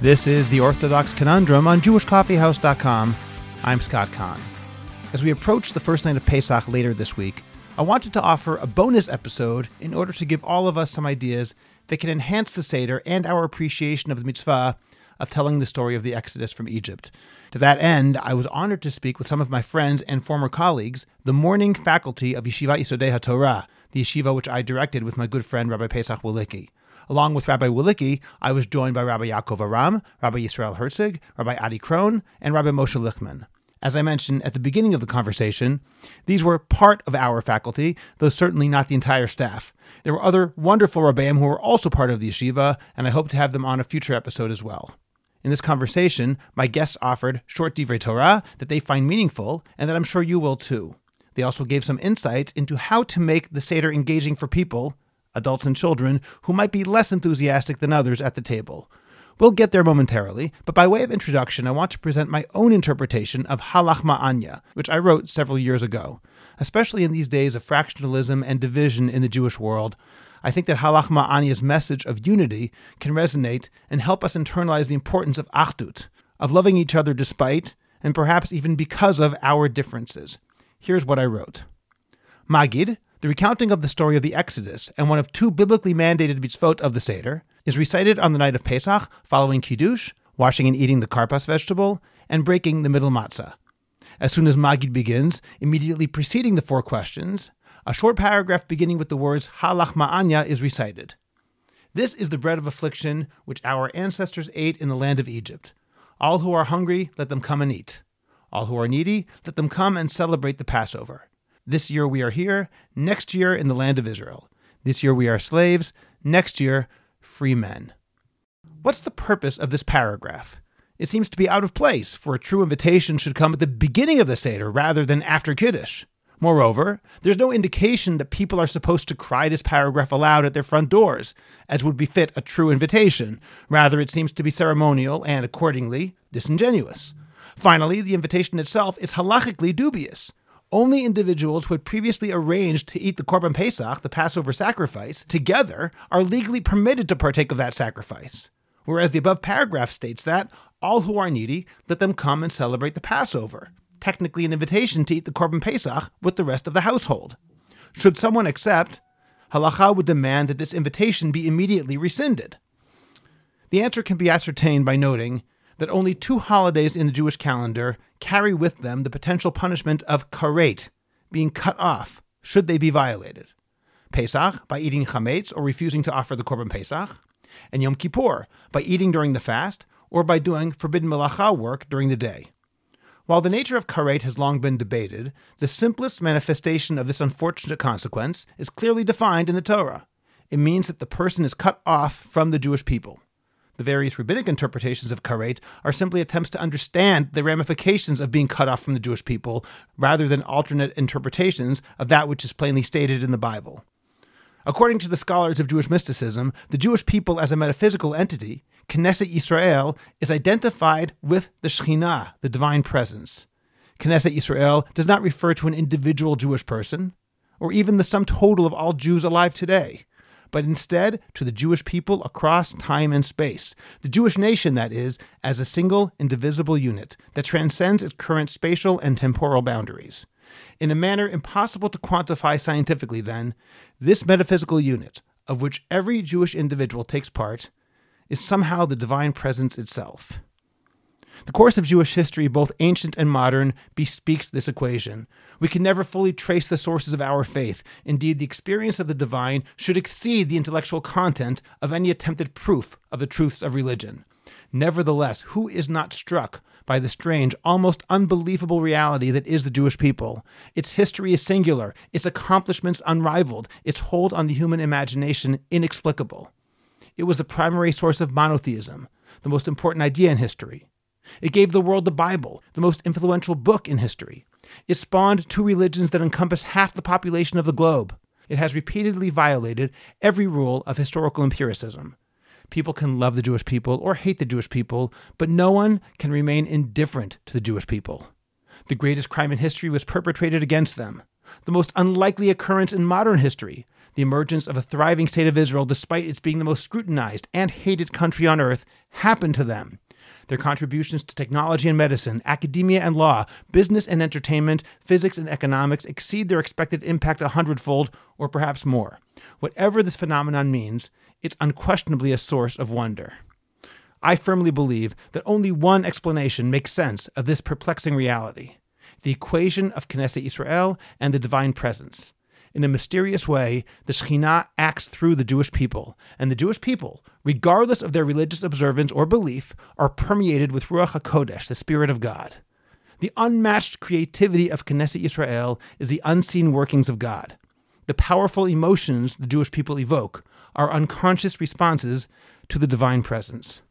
This is the Orthodox Conundrum on JewishCoffeehouse.com. I'm Scott Kahn. As we approach the first night of Pesach later this week, I wanted to offer a bonus episode in order to give all of us some ideas that can enhance the Seder and our appreciation of the mitzvah of telling the story of the Exodus from Egypt. To that end, I was honored to speak with some of my friends and former colleagues, the morning faculty of Yeshiva Yesodei HaTorah, the yeshiva which I directed with my good friend Rabbi Pesach Wolicki. Along with Rabbi Wolicki, I was joined by Rabbi Yaakov Arram, Rabbi Yisrael Herczeg, Rabbi Adi Krohn, and Rabbi Moshe Lichtman. As I mentioned at the beginning of the conversation, these were part of our faculty, though certainly not the entire staff. There were other wonderful Rabbeim who were also part of the yeshiva, and I hope to have them on a future episode as well. In this conversation, my guests offered short divrei Torah that they find meaningful, and that I'm sure you will too. They also gave some insights into how to make the Seder engaging for people, adults and children, who might be less enthusiastic than others at the table. We'll get there momentarily, but by way of introduction, I want to present my own interpretation of Halach Ma'anya, which I wrote several years ago. Especially in these days of fractionalism and division in the Jewish world, I think that Halach Ma'anya's message of unity can resonate and help us internalize the importance of Achdut, of loving each other despite, and perhaps even because of, our differences. Here's what I wrote Magid, the recounting of the story of the Exodus and one of two biblically mandated mitzvot of the Seder, is recited on the night of Pesach following Kiddush, washing and eating the karpas vegetable, and breaking the middle matzah. As soon as Magid begins, immediately preceding the four questions, a short paragraph beginning with the words Halach Ma'anya is recited. This is the bread of affliction which our ancestors ate in the land of Egypt. All who are hungry, let them come and eat. All who are needy, let them come and celebrate the Passover. This year we are here, next year in the land of Israel. This year we are slaves, next year free men. What's the purpose of this paragraph? It seems to be out of place, for a true invitation should come at the beginning of the Seder rather than after Kiddush. Moreover, there's no indication that people are supposed to cry this paragraph aloud at their front doors, as would befit a true invitation. Rather, it seems to be ceremonial and, accordingly, disingenuous. Finally, the invitation itself is halachically dubious. Only individuals who had previously arranged to eat the Korban Pesach, the Passover sacrifice, together are legally permitted to partake of that sacrifice. Whereas the above paragraph states that all who are needy, let them come and celebrate the Passover technically an invitation to eat the Korban Pesach with the rest of the household. Should someone accept, halacha would demand that this invitation be immediately rescinded. The answer can be ascertained by noting that only two holidays in the Jewish calendar carry with them the potential punishment of karet, being cut off, should they be violated. Pesach, by eating chametz or refusing to offer the Korban Pesach, and Yom Kippur, by eating during the fast or by doing forbidden melacha work during the day. While the nature of karet has long been debated, the simplest manifestation of this unfortunate consequence is clearly defined in the Torah. It means that the person is cut off from the Jewish people. The various rabbinic interpretations of karet are simply attempts to understand the ramifications of being cut off from the Jewish people, rather than alternate interpretations of that which is plainly stated in the Bible. According to the scholars of Jewish mysticism, the Jewish people as a metaphysical entity Knesset Yisrael is identified with the Shekhinah, the divine presence. Knesset Yisrael does not refer to an individual Jewish person, or even the sum total of all Jews alive today, but instead to the Jewish people across time and space, the Jewish nation, that is, as a single, indivisible unit that transcends its current spatial and temporal boundaries. In a manner impossible to quantify scientifically, then, this metaphysical unit, of which every Jewish individual takes part, is somehow the divine presence itself. The course of Jewish history, both ancient and modern, bespeaks this equation. We can never fully trace the sources of our faith. Indeed, the experience of the divine should exceed the intellectual content of any attempted proof of the truths of religion. Nevertheless, who is not struck by the strange, almost unbelievable reality that is the Jewish people? Its history is singular, its accomplishments unrivaled, its hold on the human imagination inexplicable. It was the primary source of monotheism, the most important idea in history. It gave the world the Bible, the most influential book in history. It spawned two religions that encompass half the population of the globe. It has repeatedly violated every rule of historical empiricism. People can love the Jewish people or hate the Jewish people, but no one can remain indifferent to the Jewish people. The greatest crime in history was perpetrated against them. The most unlikely occurrence in modern history, the emergence of a thriving state of Israel, despite its being the most scrutinized and hated country on earth, happened to them. Their contributions to technology and medicine, academia and law, business and entertainment, physics and economics exceed their expected impact a hundredfold or perhaps more. Whatever this phenomenon means, it's unquestionably a source of wonder. I firmly believe that only one explanation makes sense of this perplexing reality the equation of Knesset Israel and the divine presence. In a mysterious way, the Shekhinah acts through the Jewish people, and the Jewish people, regardless of their religious observance or belief, are permeated with Ruach HaKodesh, the Spirit of God. The unmatched creativity of Knesset Israel is the unseen workings of God. The powerful emotions the Jewish people evoke are unconscious responses to the divine presence.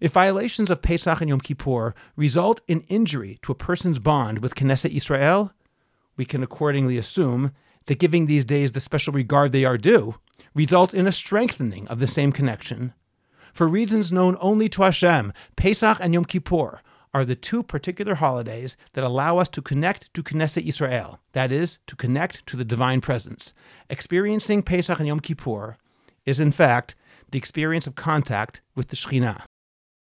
If violations of Pesach and Yom Kippur result in injury to a person's bond with Knesset Israel, we can accordingly assume that giving these days the special regard they are due results in a strengthening of the same connection. For reasons known only to Hashem, Pesach and Yom Kippur are the two particular holidays that allow us to connect to Knesset Israel, that is, to connect to the divine presence. Experiencing Pesach and Yom Kippur is, in fact, the experience of contact with the Shekhinah.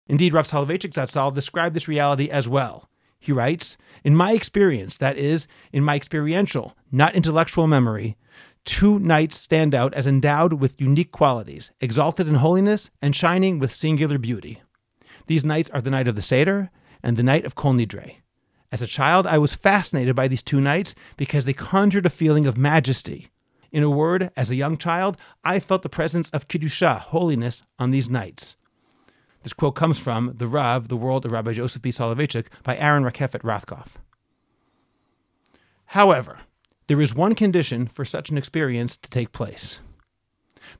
Indeed, Rav Soloveitchik Zatzal described this reality as well. He writes, In my experience, that is, in my experiential, not intellectual memory, two nights stand out as endowed with unique qualities, exalted in holiness and shining with singular beauty. These nights are the night of the Seder and the night of Kol Nidre. As a child, I was fascinated by these two nights because they conjured a feeling of majesty. In a word, as a young child, I felt the presence of Kiddusha, holiness, on these nights. This quote comes from The Rav, The World of Rabbi Joseph B. Soloveitchik by Aaron Rakefet Rothkopf. However, there is one condition for such an experience to take place.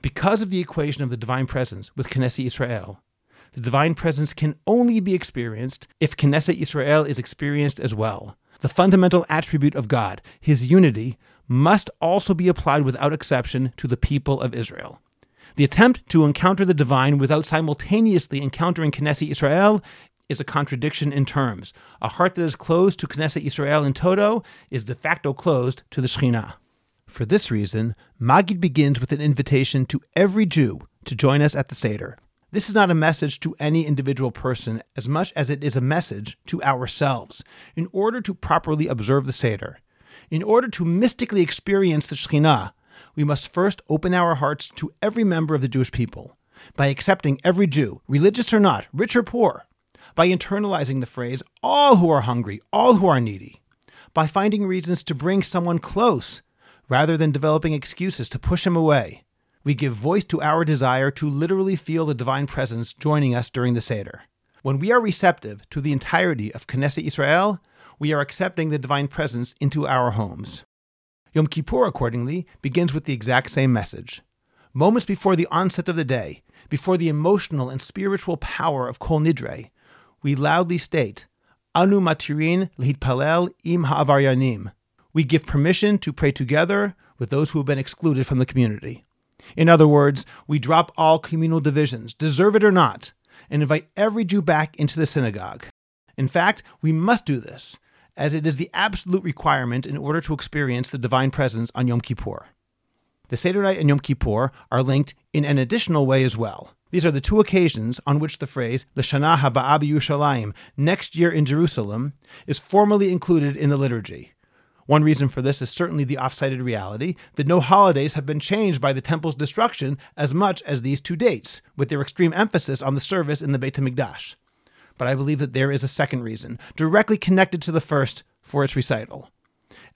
Because of the equation of the divine presence with Knesset Israel, the divine presence can only be experienced if Knesset Israel is experienced as well. The fundamental attribute of God, his unity, must also be applied without exception to the people of Israel. The attempt to encounter the divine without simultaneously encountering Knesset Israel is a contradiction in terms. A heart that is closed to Knesset Israel in toto is de facto closed to the Shekhinah. For this reason, Magid begins with an invitation to every Jew to join us at the Seder. This is not a message to any individual person as much as it is a message to ourselves. In order to properly observe the Seder, in order to mystically experience the Shekhinah, we must first open our hearts to every member of the Jewish people by accepting every Jew, religious or not, rich or poor, by internalizing the phrase, all who are hungry, all who are needy, by finding reasons to bring someone close rather than developing excuses to push him away. We give voice to our desire to literally feel the divine presence joining us during the Seder. When we are receptive to the entirety of Knesset Israel, we are accepting the divine presence into our homes. Yom Kippur, accordingly, begins with the exact same message. Moments before the onset of the day, before the emotional and spiritual power of Kol Nidre, we loudly state, Anu matirin lihitpalel im ha'avaryanim. We give permission to pray together with those who have been excluded from the community. In other words, we drop all communal divisions, deserve it or not, and invite every Jew back into the synagogue. In fact, we must do this as it is the absolute requirement in order to experience the divine presence on Yom Kippur. The Seder night and Yom Kippur are linked in an additional way as well. These are the two occasions on which the phrase "L'shana haba'a Yerushalayim," next year in Jerusalem, is formally included in the liturgy. One reason for this is certainly the off-cited reality that no holidays have been changed by the temple's destruction as much as these two dates, with their extreme emphasis on the service in the Beit HaMikdash but I believe that there is a second reason, directly connected to the first, for its recital.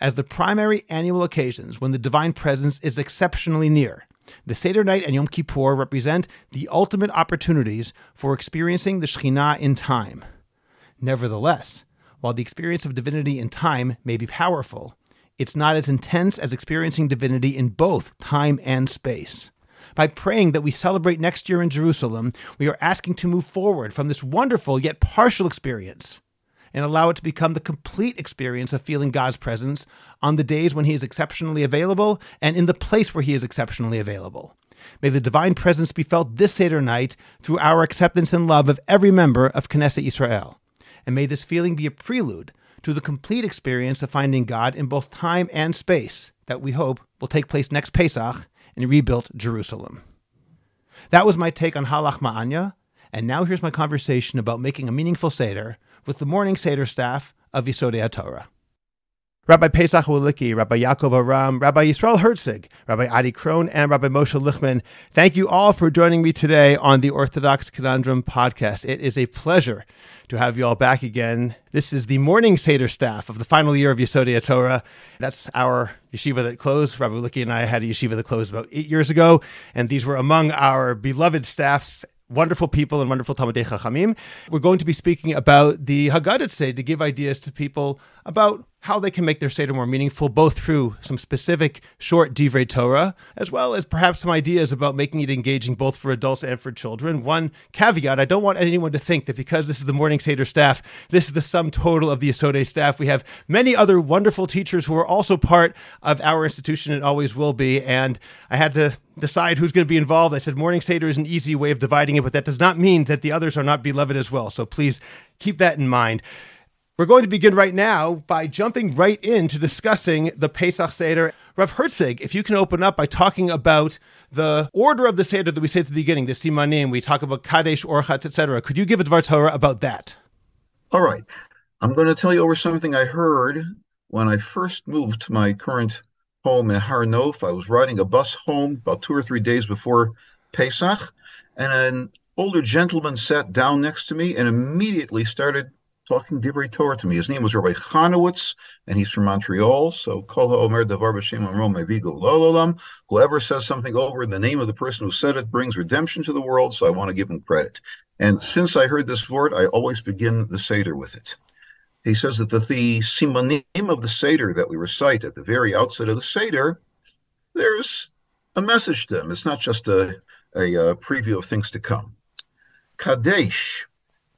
As the primary annual occasions when the divine presence is exceptionally near, the Seder night and Yom Kippur represent the ultimate opportunities for experiencing the Shekhinah in time. Nevertheless, while the experience of divinity in time may be powerful, it's not as intense as experiencing divinity in both time and space. By praying that we celebrate next year in Jerusalem, we are asking to move forward from this wonderful yet partial experience and allow it to become the complete experience of feeling God's presence on the days when He is exceptionally available and in the place where He is exceptionally available. May the divine presence be felt this Seder night through our acceptance and love of every member of Knesset Israel. And may this feeling be a prelude to the complete experience of finding God in both time and space that we hope will take place next Pesach in rebuilt Jerusalem. That was my take on Halach Ma'anya, and now here's my conversation about making a meaningful Seder with the morning Seder staff of Yesodei Torah. Rabbi Pesach Wolicki, Rabbi Yaakov Arram, Rabbi Yisrael Herczeg, Rabbi Adi Krohn, and Rabbi Moshe Lichtman. Thank you all for joining me today on the Orthodox Conundrum podcast. It is a pleasure to have you all back again. This is the morning Seder staff of the final year of Yesodei Torah. That's our yeshiva that closed. Rabbi Wolicki and I had a yeshiva that closed about eight years ago, and these were among our beloved staff wonderful people and wonderful Talmidei Chachamim. We're going to be speaking about the Haggadah today to give ideas to people about how they can make their Seder more meaningful, both through some specific short Divrei Torah, as well as perhaps some ideas about making it engaging both for adults and for children. One caveat I don't want anyone to think that because this is the Morning Seder staff, this is the sum total of the Yesodei staff. We have many other wonderful teachers who are also part of our institution and always will be. And I had to decide who's going to be involved. I said Morning Seder is an easy way of dividing it, but that does not mean that the others are not beloved as well. So please keep that in mind. We're going to begin right now by jumping right into discussing the Pesach Seder. Rav Herczeg, if you can open up by talking about the order of the Seder that we say at the beginning, the Simanim, we talk about Kadesh, Orchatz, etc. Could you give a Dvar Torah about that? All right. I'm going to tell you over something I heard when I first moved to my current home in Har Nof. I was riding a bus home about two or three days before Pesach, and an older gentleman sat down next to me and immediately started talking Divrei Torah to me. His name was Rabbi Chanowitz, and he's from Montreal. So Kol HaOmer Davar B'Shem Lololam. Whoever says something over in the name of the person who said it brings redemption to the world. So I want to give him credit. And since I heard this word, I always begin the Seder with it. He says that the, the simanim of the Seder that we recite at the very outset of the Seder, there's a message to them. It's not just a, a, a preview of things to come. Kadesh,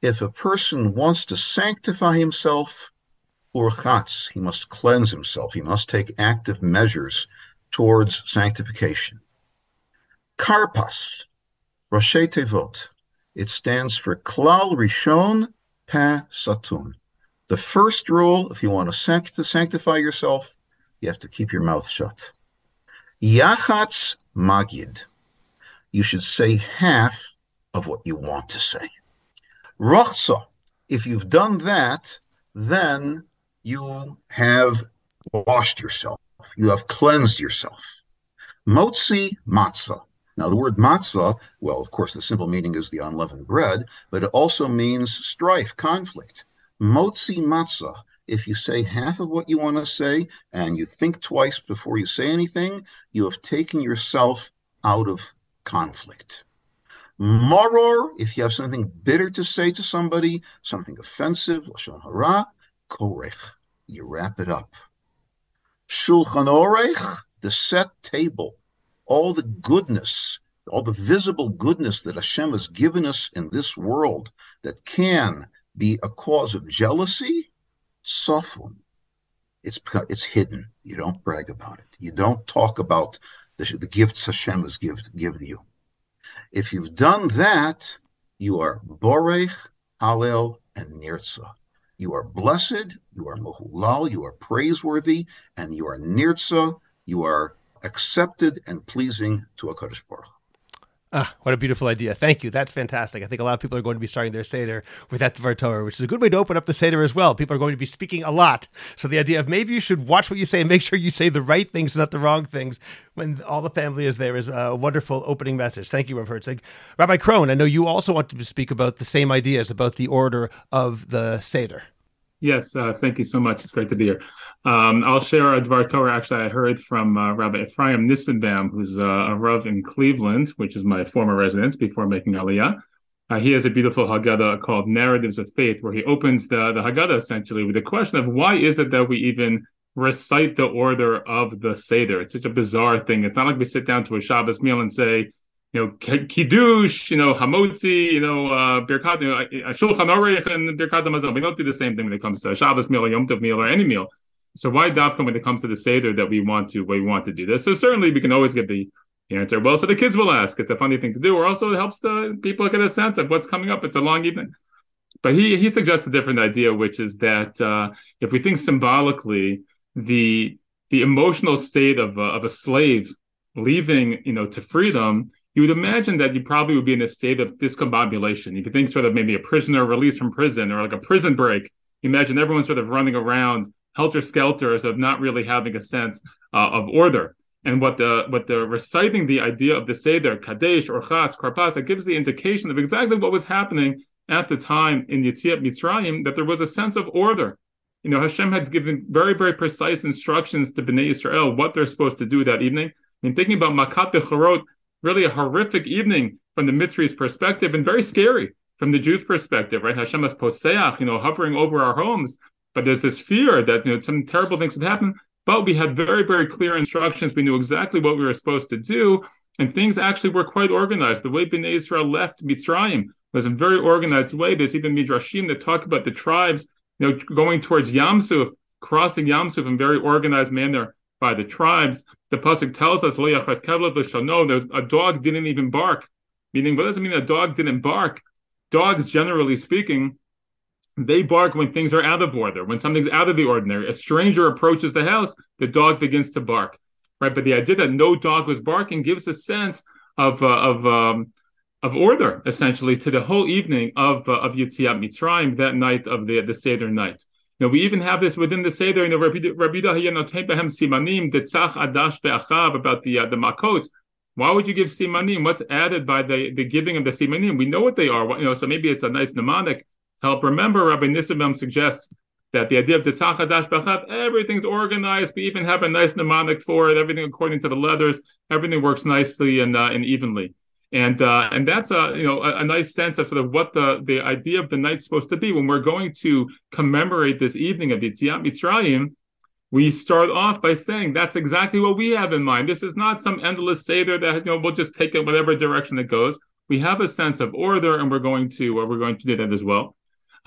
if a person wants to sanctify himself, urchatz, he must cleanse himself. He must take active measures towards sanctification. Karpas, Rashi Tevot, it stands for Klal Rishon Pa Satun. The first rule, if you want to sanctify yourself, you have to keep your mouth shut. Yachatz Magid. You should say half of what you want to say. Rochsa, if you've done that, then you have washed yourself. You have cleansed yourself. Motzi matzah. Now, the word matzah, well, of course, the simple meaning is the unleavened bread, but it also means strife, conflict. Motzi matzah. If you say half of what you want to say and you think twice before you say anything, you have taken yourself out of conflict. Maror, if you have something bitter to say to somebody, something offensive, lashon hara, korech, you wrap it up. Shulchan orech, the set table, all the goodness, all the visible goodness that Hashem has given us in this world that can be a cause of jealousy, sofun. It's it's hidden. You don't brag about it. You don't talk about the, the gifts Hashem has give, given you. If you've done that, you are Borech, Hallel, and Nirtza. You are blessed, you are Mohulal, you are praiseworthy, and you are Nirtza, you are accepted and pleasing to HaKadosh Baruch. Ah, what a beautiful idea. Thank you. That's fantastic. I think a lot of people are going to be starting their Seder with that Dvar Torah, which is a good way to open up the Seder as well. People are going to be speaking a lot. So the idea of maybe you should watch what you say and make sure you say the right things, not the wrong things, when all the family is there is a wonderful opening message. Thank you, Rav Herczeg. Rabbi Krohn, I know you also wanted to speak about the same ideas about the order of the Seder. Yes, uh, thank you so much. It's great to be here. Um, I'll share a Dvar Torah. Actually, I heard from uh, Rabbi Ephraim Nissenbaum, who's uh, a Rav in Cleveland, which is my former residence before making Aliyah. Uh, he has a beautiful Haggadah called Narratives of Faith, where he opens the, the Haggadah essentially with the question of why is it that we even recite the order of the Seder? It's such a bizarre thing. It's not like we sit down to a Shabbos meal and say, you know, kiddush, you know, hamotzi, you know, uh, birkat, you know, shulchan aruch and birkat hamazon. We don't do the same thing when it comes to a Shabbos meal or Yom Tov meal or any meal. So why dafka when it comes to the seder that we want to we want to do this? So certainly we can always get the answer. Well, so the kids will ask. It's a funny thing to do, or also it helps the people get a sense of what's coming up. It's a long evening. But he he suggests a different idea, which is that uh, if we think symbolically, the the emotional state of of a slave leaving, you know, to freedom, you would imagine that you probably would be in a state of discombobulation. You could think sort of maybe a prisoner released from prison or like a prison break. Imagine everyone sort of running around helter skelter, of not really having a sense uh, of order. And what the what the reciting the idea of the Seder, Kadesh, or Chatz, Karpas, it gives the indication of exactly what was happening at the time in Yetziat Mitzrayim, that there was a sense of order. You know, Hashem had given very, very precise instructions to Bnei Israel what they're supposed to do that evening. I mean, thinking about Makat Bechorot, really a horrific evening from the Mitzri's perspective and very scary from the Jews' perspective, right? Hashem is poseach, you know, hovering over our homes. But there's this fear that, you know, some terrible things would happen. But we had very, very clear instructions. We knew exactly what we were supposed to do. And things actually were quite organized. The way Bnei Israel left Mitzrayim was a very organized way. There's even midrashim that talk about the tribes, you know, going towards Yamsuf, crossing Yamsuf in a very organized manner by the tribes. The pasuk tells us, "No, a dog didn't even bark." Meaning, what does it mean? A dog didn't bark. Dogs, generally speaking, they bark when things are out of order, when something's out of the ordinary. A stranger approaches the house, the dog begins to bark, right? But the idea that no dog was barking gives a sense of uh, of um, of order, essentially, to the whole evening of uh, of Yetziat Mitzrayim, that night of the the Seder night. Know, we even have this within the Seder. You know, Rabbi Behem Simanim Detzach Adash Be'achav about the uh, the Makot. Why would you give Simanim? What's added by the the giving of the Simanim? We know what they are. You know, so maybe it's a nice mnemonic to help remember, Rabbi Nissim suggests that the idea of the Tzachadash Bachat, everything's organized. We even have a nice mnemonic for it. Everything according to the letters. Everything works nicely and uh, and evenly. And uh, and that's a you know a, a, nice sense of sort of what the the idea of the night's supposed to be when we're going to commemorate this evening of Yetziat Mitzrayim. We start off by saying that's exactly what we have in mind. This is not some endless seder that you know we'll just take it whatever direction it goes. We have a sense of order, and we're going to uh, we're going to do that as well.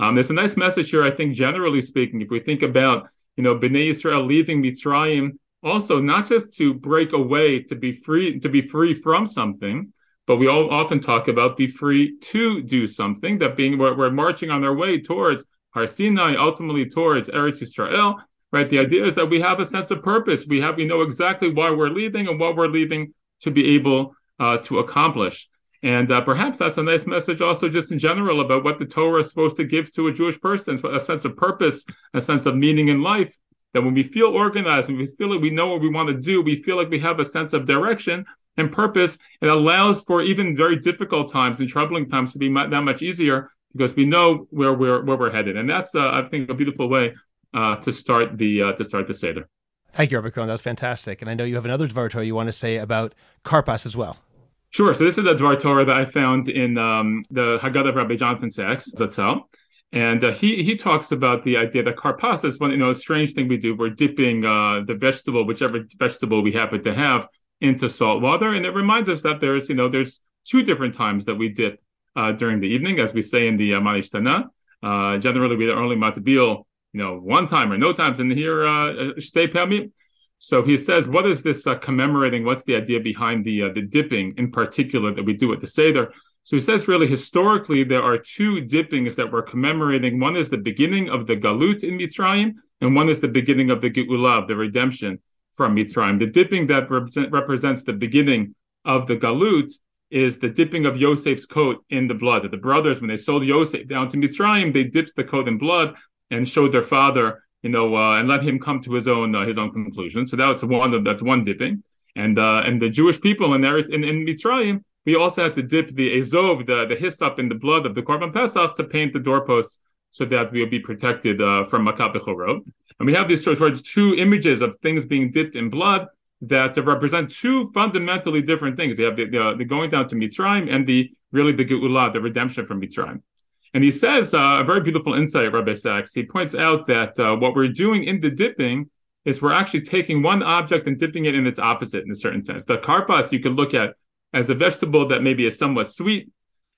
Um, there's a nice message here, I think, generally speaking, if we think about, you know, Bnei Israel leaving Mitzrayim, also not just to break away, to be free, to be free from something, but we all often talk about be free to do something. That being we're, we're marching on our way towards Har Sinai, ultimately towards Eretz Israel. Right. The idea is that we have a sense of purpose. We have we know exactly why we're leaving and what we're leaving to be able uh, to accomplish. And uh, perhaps that's a nice message also just in general about what the Torah is supposed to give to a Jewish person, a sense of purpose, a sense of meaning in life. That when we feel organized, when we feel like we know what we want to do, we feel like we have a sense of direction and purpose. It allows for even very difficult times and troubling times to be that much easier because we know where we're where we're headed. And that's, uh, I think, a beautiful way uh, to start the uh, to start the seder. Thank you, Rabbi Krohn. That was fantastic. And I know you have another Dvar Torah you want to say about Karpas as well. Sure. So this is a Dvar Torah that I found in um, the Haggadah of Rabbi Jonathan Sacks, Zatzal. And uh, he he talks about the idea that karpas is one you know a strange thing we do. We're dipping uh, the vegetable, whichever vegetable we happen to have, into salt water, and it reminds us that there's you know there's two different times that we dip uh, during the evening, as we say in the uh, Manishtana. Uh, generally, we only matbil you know one time or no times, and here uh, stay pamit. So he says, what is this uh, commemorating? What's the idea behind the uh, the dipping in particular that we do at the Seder? So he says, really, historically, there are two dippings that we're commemorating. One is the beginning of the Galut in Mitzrayim, and one is the beginning of the Geulah, the redemption from Mitzrayim. The dipping that represent, represents the beginning of the Galut is the dipping of Yosef's coat in the blood. The brothers, when they sold Yosef down to Mitzrayim, they dipped the coat in blood and showed their father you know, uh, and let him come to his own uh, his own conclusion. So that's one of that's one dipping, and uh, and the Jewish people in in, in Mitzrayim, we also had to dip the azov, the the hyssop in the blood of the korban pesach to paint the doorposts so that we'll be protected uh, from makat bechorot. And we have these sort of two images of things being dipped in blood that represent two fundamentally different things. You have the, the, the going down to Mitzrayim and the really the geulah, the redemption from Mitzrayim. And he says uh, a very beautiful insight, Rabbi Sacks. He points out that uh, what we're doing in the dipping is we're actually taking one object and dipping it in its opposite in a certain sense. The karpas you can look at as a vegetable that maybe is somewhat sweet,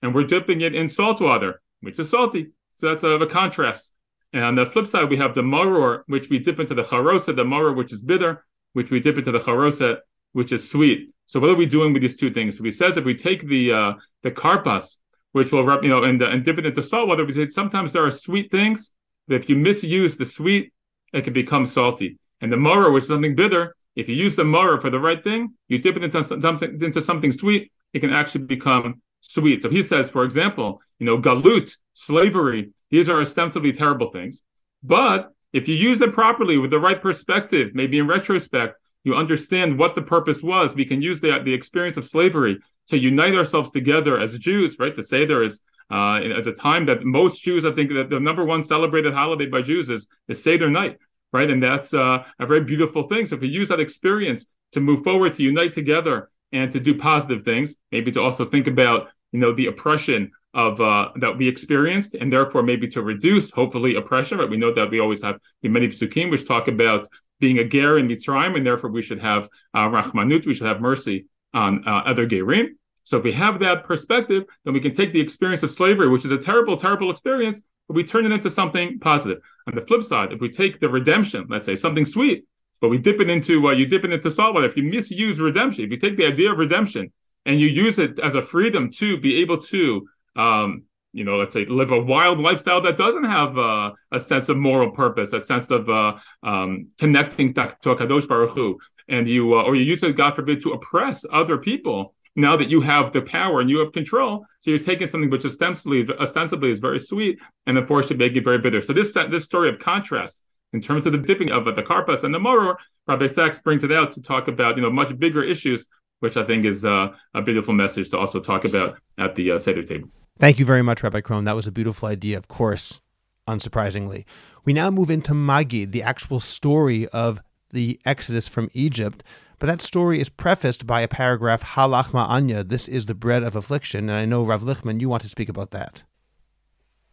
and we're dipping it in salt water, which is salty. So that's a, a contrast. And on the flip side, we have the maror, which we dip into the charoset, the maror, which is bitter, which we dip into the charoset, which is sweet. So what are we doing with these two things? So he says if we take the uh, the karpas which will you know, and, and dip it into salt water. Because sometimes there are sweet things that if you misuse the sweet, it can become salty. And the maror, which is something bitter, if you use the maror for the right thing, you dip it into something into something sweet, it can actually become sweet. So he says, for example, you know, galut, slavery, these are ostensibly terrible things. But if you use them properly with the right perspective, maybe in retrospect, you understand what the purpose was. We can use the, the experience of slavery to unite ourselves together as Jews, right? The Seder is uh, as a time that most Jews, I think that the number one celebrated holiday by Jews is, is Seder night, right? And that's uh, a very beautiful thing. So if we use that experience to move forward, to unite together and to do positive things, maybe to also think about, you know, the oppression of uh, that we experienced, and therefore maybe to reduce, hopefully, oppression. Right? We know that we always have the many psukim which talk about being a ger in Mitzrayim, and therefore we should have uh, rachmanut, we should have mercy on uh, other gerim. So if we have that perspective, then we can take the experience of slavery, which is a terrible, terrible experience, but we turn it into something positive. On the flip side, if we take the redemption, let's say something sweet, but we dip it into uh, you dip it into salt water. If you misuse redemption, if you take the idea of redemption and you use it as a freedom to be able to um, you know, let's say live a wild lifestyle that doesn't have uh, a sense of moral purpose, a sense of uh, um, connecting to, Kadosh Baruch Hu, and you uh, or you use it, God forbid, to oppress other people. Now that you have the power and you have control, so you're taking something which ostensibly, ostensibly is very sweet, and unfortunately make it very bitter. So this this story of contrast in terms of the dipping of the karpas and the moror, Rabbi Sacks brings it out to talk about you know much bigger issues, which I think is uh, a beautiful message to also talk about at the uh, seder table. Thank you very much, Rabbi Krohn. That was a beautiful idea, of course, unsurprisingly. We now move into Magid, the actual story of the Exodus from Egypt. But that story is prefaced by a paragraph, Halachma Anya, this is the bread of affliction. And I know, Rav Lichtman, you want to speak about that.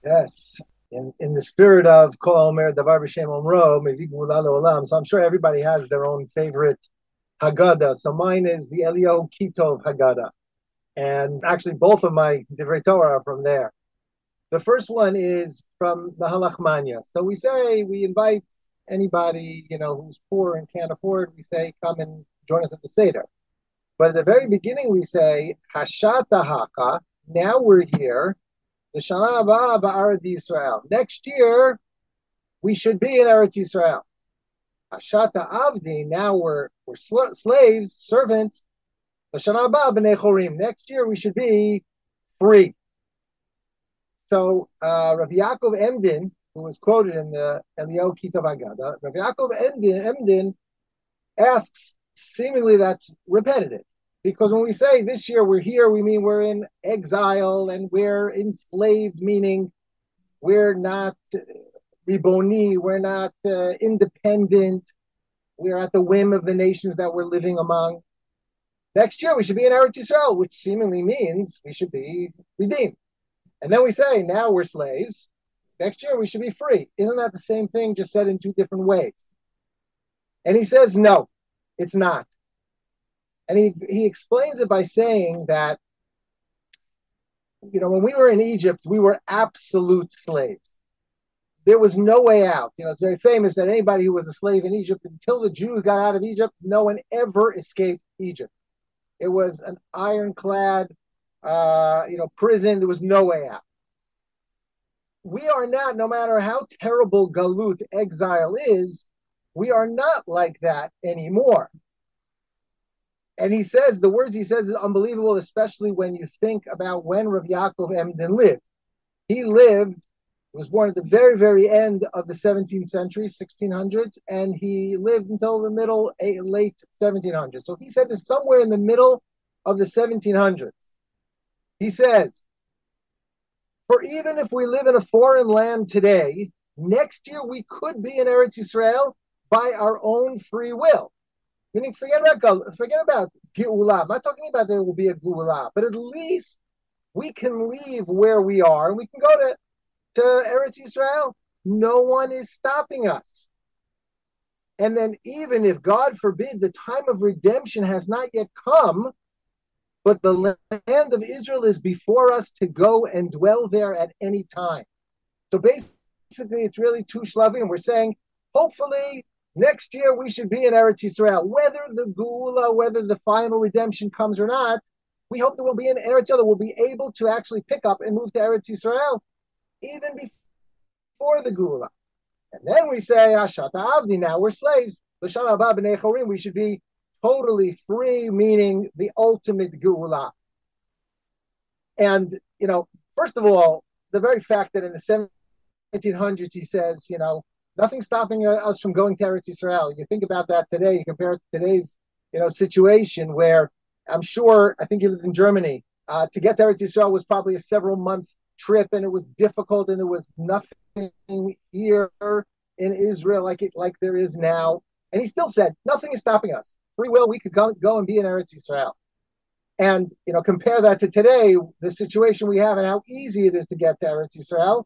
Yes. In, in the spirit of Kol Omer Davar B'Shem Omro, Olam. So I'm sure everybody has their own favorite Haggadah. So mine is the Eliyahu Kitov Haggadah. And actually, both of my Divrei Torah are from there. The first one is from the Halachmanya. So we say we invite anybody you know who's poor and can't afford. We say come and join us at the seder. But at the very beginning, we say Hashata Haka. Now we're here. The Shana Yisrael. Next year, we should be in Eretz Yisrael. Hashata Avdi. Now we're we're sl- slaves, servants Next year we should be free. So uh, Rav Yaakov Emden, who was quoted in the Eliyahu Kitov Agada, Rav Yaakov Emden, Emden asks, seemingly that's repetitive. Because when we say this year we're here, we mean we're in exile and we're enslaved, meaning we're not riboni, we're not uh, independent, we're at the whim of the nations that we're living among. Next year we should be in Eretz Yisrael, which seemingly means we should be redeemed. And then we say, now we're slaves. Next year we should be free. Isn't that the same thing, just said in two different ways? And he says, no, it's not. And he, he explains it by saying that, you know, when we were in Egypt, we were absolute slaves. There was no way out. You know, it's very famous that anybody who was a slave in Egypt, until the Jews got out of Egypt, no one ever escaped Egypt. It was an ironclad, uh, you know, prison. There was no way out. We are not, no matter how terrible galut exile is, we are not like that anymore. And he says the words he says is unbelievable, especially when you think about when Rav Yaakov Emden lived. He lived was born at the very, very end of the 17th century, 1600s, and he lived until the middle, late 1700s. So he said this somewhere in the middle of the 1700s. He says, For even if we live in a foreign land today, next year we could be in Eretz Israel by our own free will. Meaning, forget about forget about Geulah. I'm not talking about there will be a Geulah, but at least we can leave where we are and we can go to to Eretz Israel. No one is stopping us. And then, even if God forbid the time of redemption has not yet come, but the land of Israel is before us to go and dwell there at any time. So basically, it's really two shlavim. We're saying, hopefully, next year we should be in Eretz Israel. Whether the Geulah, whether the final redemption comes or not, we hope that we'll be in Eretz Yisrael, we'll be able to actually pick up and move to Eretz Yisrael even before the Geulah. And then we say, Ashata Avdi, now we're slaves. L'shana haba b'nei we should be totally free, meaning the ultimate Geulah. And, you know, first of all, the very fact that in the 1700s he says, you know, nothing stopping us from going to Eretz Yisrael. You think about that today, you compare it to today's, you know, situation where I'm sure, I think he lived in Germany. Uh, to get to Eretz Yisrael was probably a several month trip and it was difficult and there was nothing here in Israel like it like there is now. And he still said, nothing is stopping us. Free will, we could go, go and be in Eretz Yisrael. And you know, compare that to today, the situation we have and how easy it is to get to Eretz Yisrael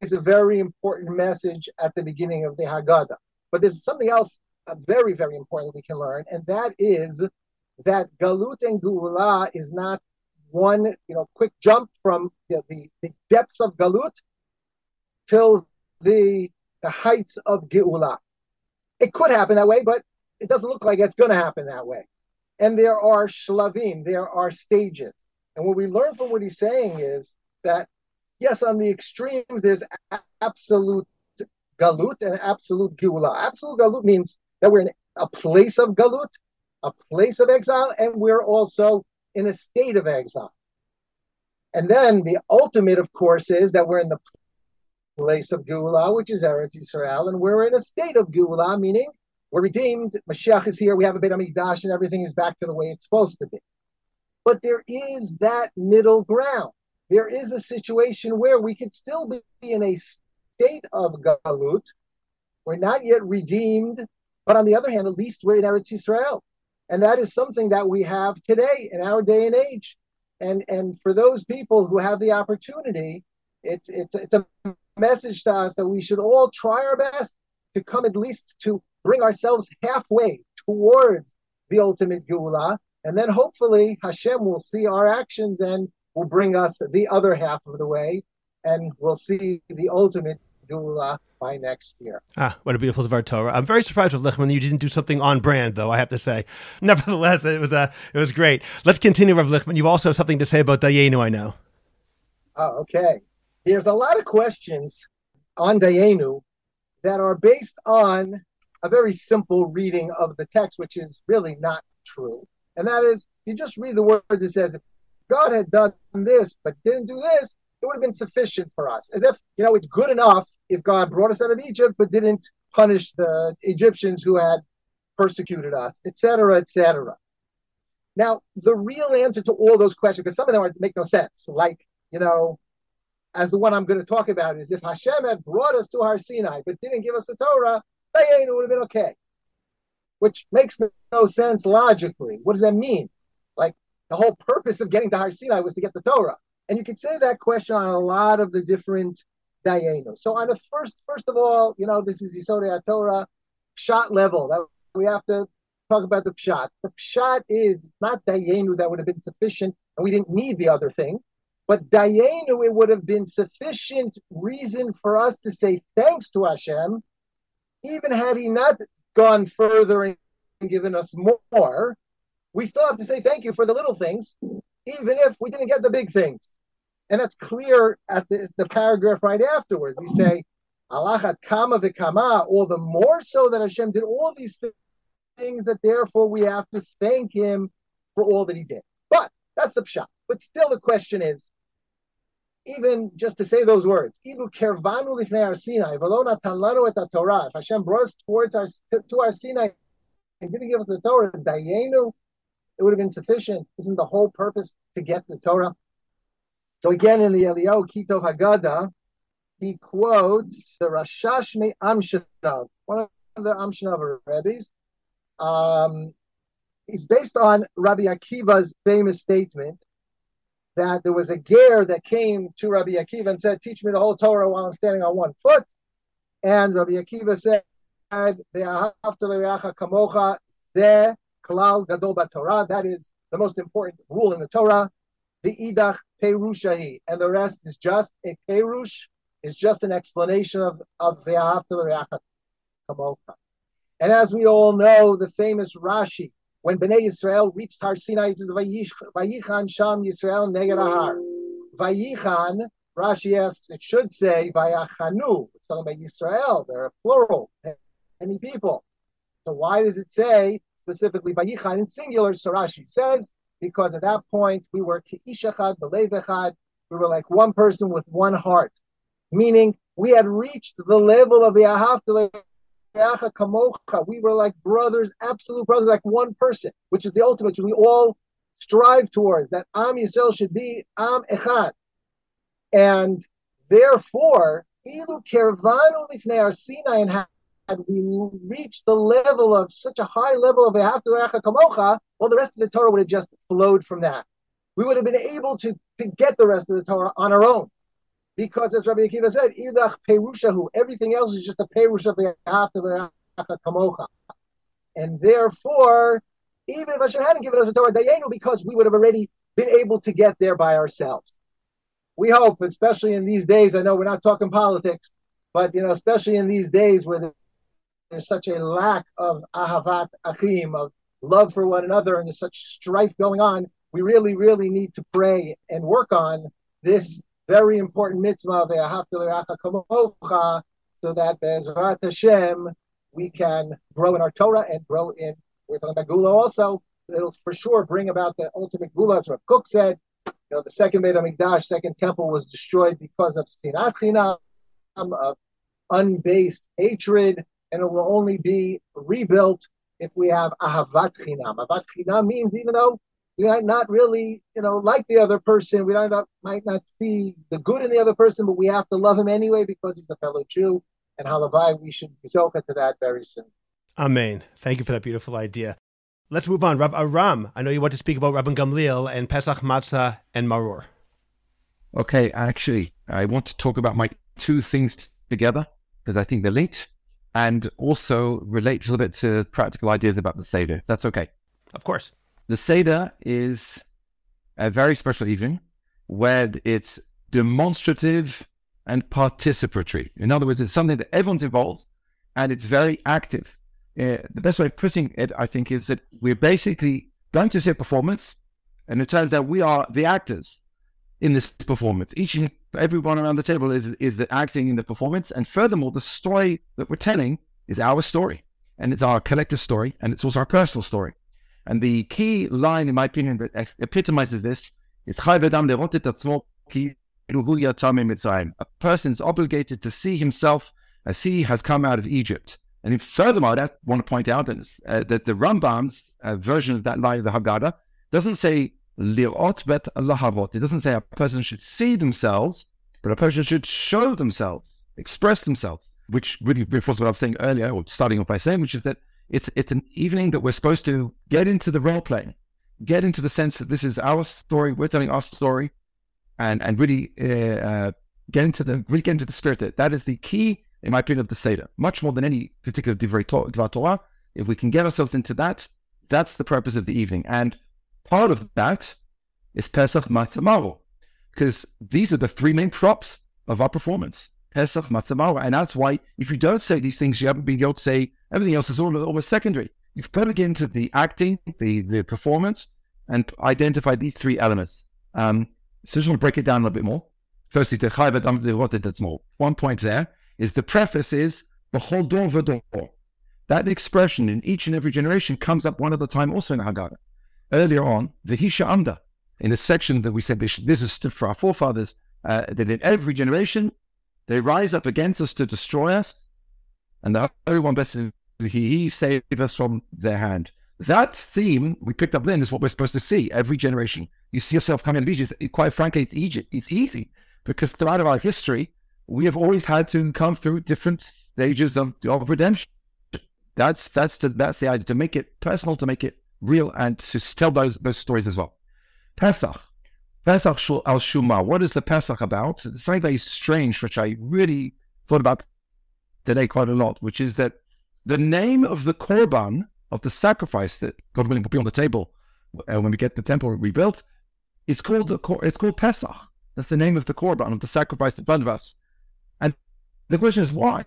is a very important message at the beginning of the Haggadah. But there's something else uh, very, very important we can learn, and that is that Galut and Geulah is not one, you know, quick jump from the, the, the depths of Galut till the, the heights of Geulah. It could happen that way, but it doesn't look like it's going to happen that way. And there are shlavim, there are stages. And what we learn from what he's saying is that, yes, on the extremes, there's absolute galut and absolute geula. Absolute galut means that we're in a place of galut, a place of exile, and we're also in a state of exile. And then the ultimate, of course, is that we're in the place of geula, which is Eretz Yisrael, and we're in a state of geula, meaning we're redeemed. Mashiach is here. We have a Beit Hamikdash, and everything is back to the way it's supposed to be. But there is that middle ground. There is a situation where we could still be in a state of galut. We're not yet redeemed, but on the other hand, at least we're in Eretz Yisrael, and that is something that we have today in our day and age. And and for those people who have the opportunity, it's it's it's a message to us that we should all try our best to come at least to bring ourselves halfway towards the ultimate Geulah, and then hopefully Hashem will see our actions and will bring us the other half of the way, and we'll see the ultimate Geulah by next year. Ah, what a beautiful Dvar Torah! I'm very surprised with Lichtman. You didn't do something on brand, though. I have to say. Nevertheless, it was uh, it was great. Let's continue, Rav Lichtman. You also have something to say about Dayenu, I know. Oh, okay. There's a lot of questions on Dayenu that are based on a very simple reading of the text, which is really not true. And that is, you just read the words, it says, if God had done this but didn't do this, it would have been sufficient for us. As if, you know, it's good enough if God brought us out of Egypt but didn't punish the Egyptians who had persecuted us, etc., etc. Now, the real answer to all those questions, because some of them are, make no sense, like, you know, as the one I'm going to talk about is if Hashem had brought us to Har Sinai but didn't give us the Torah, they ain't, it would have been okay. Which makes no sense logically. What does that mean? The whole purpose of getting to Har Sinai was to get the Torah. And you could say that question on a lot of the different Dayenu. So on the first, first of all, you know, this is Yesodei Torah, shot level. That we have to talk about the pshat. The pshat is not Dayenu that would have been sufficient, and we didn't need the other thing. But Dayenu, it would have been sufficient reason for us to say thanks to Hashem even had he not gone further and given us more, we still have to say thank you for the little things, even if we didn't get the big things. And that's clear at the, the paragraph right afterwards. We say, Allah kama v'kama, all the more so that Hashem did all these things that therefore we have to thank him for all that he did. But that's the pshat. But still the question is, even just to say those words, Ilu kervanu lifnei our Sinai, et Torah. If Hashem brought us towards our to our Sinai and didn't give us the Torah, dayenu, it would have been sufficient. Isn't the whole purpose to get the Torah? So again, in the Eliyahu Kitov Haggadah, he quotes the Rashash Me Amshanav, one of the Amshanav rabbis. Um, it's based on Rabbi Akiva's famous statement that there was a ger that came to Rabbi Akiva and said, "Teach me the whole Torah while I'm standing on one foot." And Rabbi Akiva said, kamocha klal gadol Torah." That is the most important rule in the Torah. The idach perushahi, and the rest is just a perush, is just an explanation of of kamocha. And as we all know, the famous Rashi, when Bnei Yisrael reached Har Sinai, it says, Vayichan Sham Yisrael Neged Har. Vayichan, Rashi asks, it should say Vayachanu. It's talking about Yisrael. They're a plural, many people. So why does it say specifically Vayichan in singular? So Rashi says, because at that point we were Keishachad, Belevechad, we were like one person with one heart, meaning we had reached the level of the Ahavta we were like brothers, absolute brothers, like one person, which is the ultimate, which we all strive towards. That Am Yisrael should be Am Echad. And therefore, Ilu Kervanu Lifnei Sinai and we reached the level of such a high level of Kamocha, well, the rest of the Torah would have just flowed from that. We would have been able to, to get the rest of the Torah on our own. Because as Rabbi Akiva said, Idach Perushahu, everything else is just a Perush of the Kamocha. And therefore, even if Hashem hadn't given us the Torah Dayenu, because we would have already been able to get there by ourselves. We hope, especially in these days, I know we're not talking politics, but you know, especially in these days where there's such a lack of ahavat achim, of love for one another, and there's such strife going on, we really, really need to pray and work on this very important mitzvah of kamocha, so that Bezrat Hashem we can grow in our Torah and grow in we're talking about Geulah also. It'll for sure bring about the ultimate Geulah. As Kook said, you know, the second Beit Hamikdash, second temple was destroyed because of sinat of unbased hatred, and it will only be rebuilt if we have ahavat chinam. Ahavat chinam means even though we might not really, you know, like the other person. We might not, might not see the good in the other person, but we have to love him anyway because he's a fellow Jew. And halavai, we should zilka to that very soon. Amen. Thank you for that beautiful idea. Let's move on. Rav Arram, I know you want to speak about Rabban Gamliel and Pesach Matzah and Maror. Okay, actually, I want to talk about my two things together because I think they're linked and also relate a little bit to practical ideas about the Seder. That's okay. Of course. The Seder is a very special evening where it's demonstrative and participatory. In other words, it's something that everyone's involved and it's very active. Uh, the best way of putting it, I think, is that we're basically going to see a performance, and it turns out we are the actors in this performance. Each and everyone around the table is is acting in the performance, and furthermore, the story that we're telling is our story, and it's our collective story, and it's also our personal story. And the key line, in my opinion, that epitomizes this is a person is obligated to see himself as he has come out of Egypt. And furthermore, I want to point out uh, that the Rambam's uh, version of that line of the Haggadah doesn't say li'ot bet lahavot. It doesn't say a person should see themselves, but a person should show themselves, express themselves, which really reinforces what I was saying earlier, or starting off by saying, which is that it's it's an evening that we're supposed to get into the role playing, get into the sense that this is our story, we're telling our story, and and really uh, uh, get into the really get into the spirit. That that is the key, in my opinion, of the Seder. Much more than any particular divrei Torah. If we can get ourselves into that, that's the purpose of the evening. And part of that is Pesach Matzah because these are the three main props of our performance. Pesach Matzah and that's why if you don't say these things, you haven't been able to say Everything else is almost secondary. You've got to get into the acting, the, the performance, and identify these three elements. Um, so just want to break it down a little bit more. Firstly, the chayvet that's more. One point there is the preface is b'chol dor v'dor. That expression in each and every generation comes up one at time also in Haggadah. Earlier on, the Hisha Amda, in the section that we said this is for our forefathers, uh, that in every generation they rise up against us to destroy us, and the Holy One blessed he, he saved us from their hand. That theme we picked up then is what we're supposed to see every generation. You see yourself coming to Egypt. Quite frankly, it's Egypt. It's easy because throughout our history, we have always had to come through different stages of, of redemption. That's that's the that's the idea to make it personal, to make it real, and to tell those those stories as well. Pesach, Pesach al Shuma. What is the Pesach about? It's something very strange, which I really thought about today quite a lot, which is that the name of the korban of the sacrifice that God willing will be on the table uh, when we get the temple rebuilt is called the it's called Pesach. That's the name of the korban of the sacrifice in front of us. And the question is why?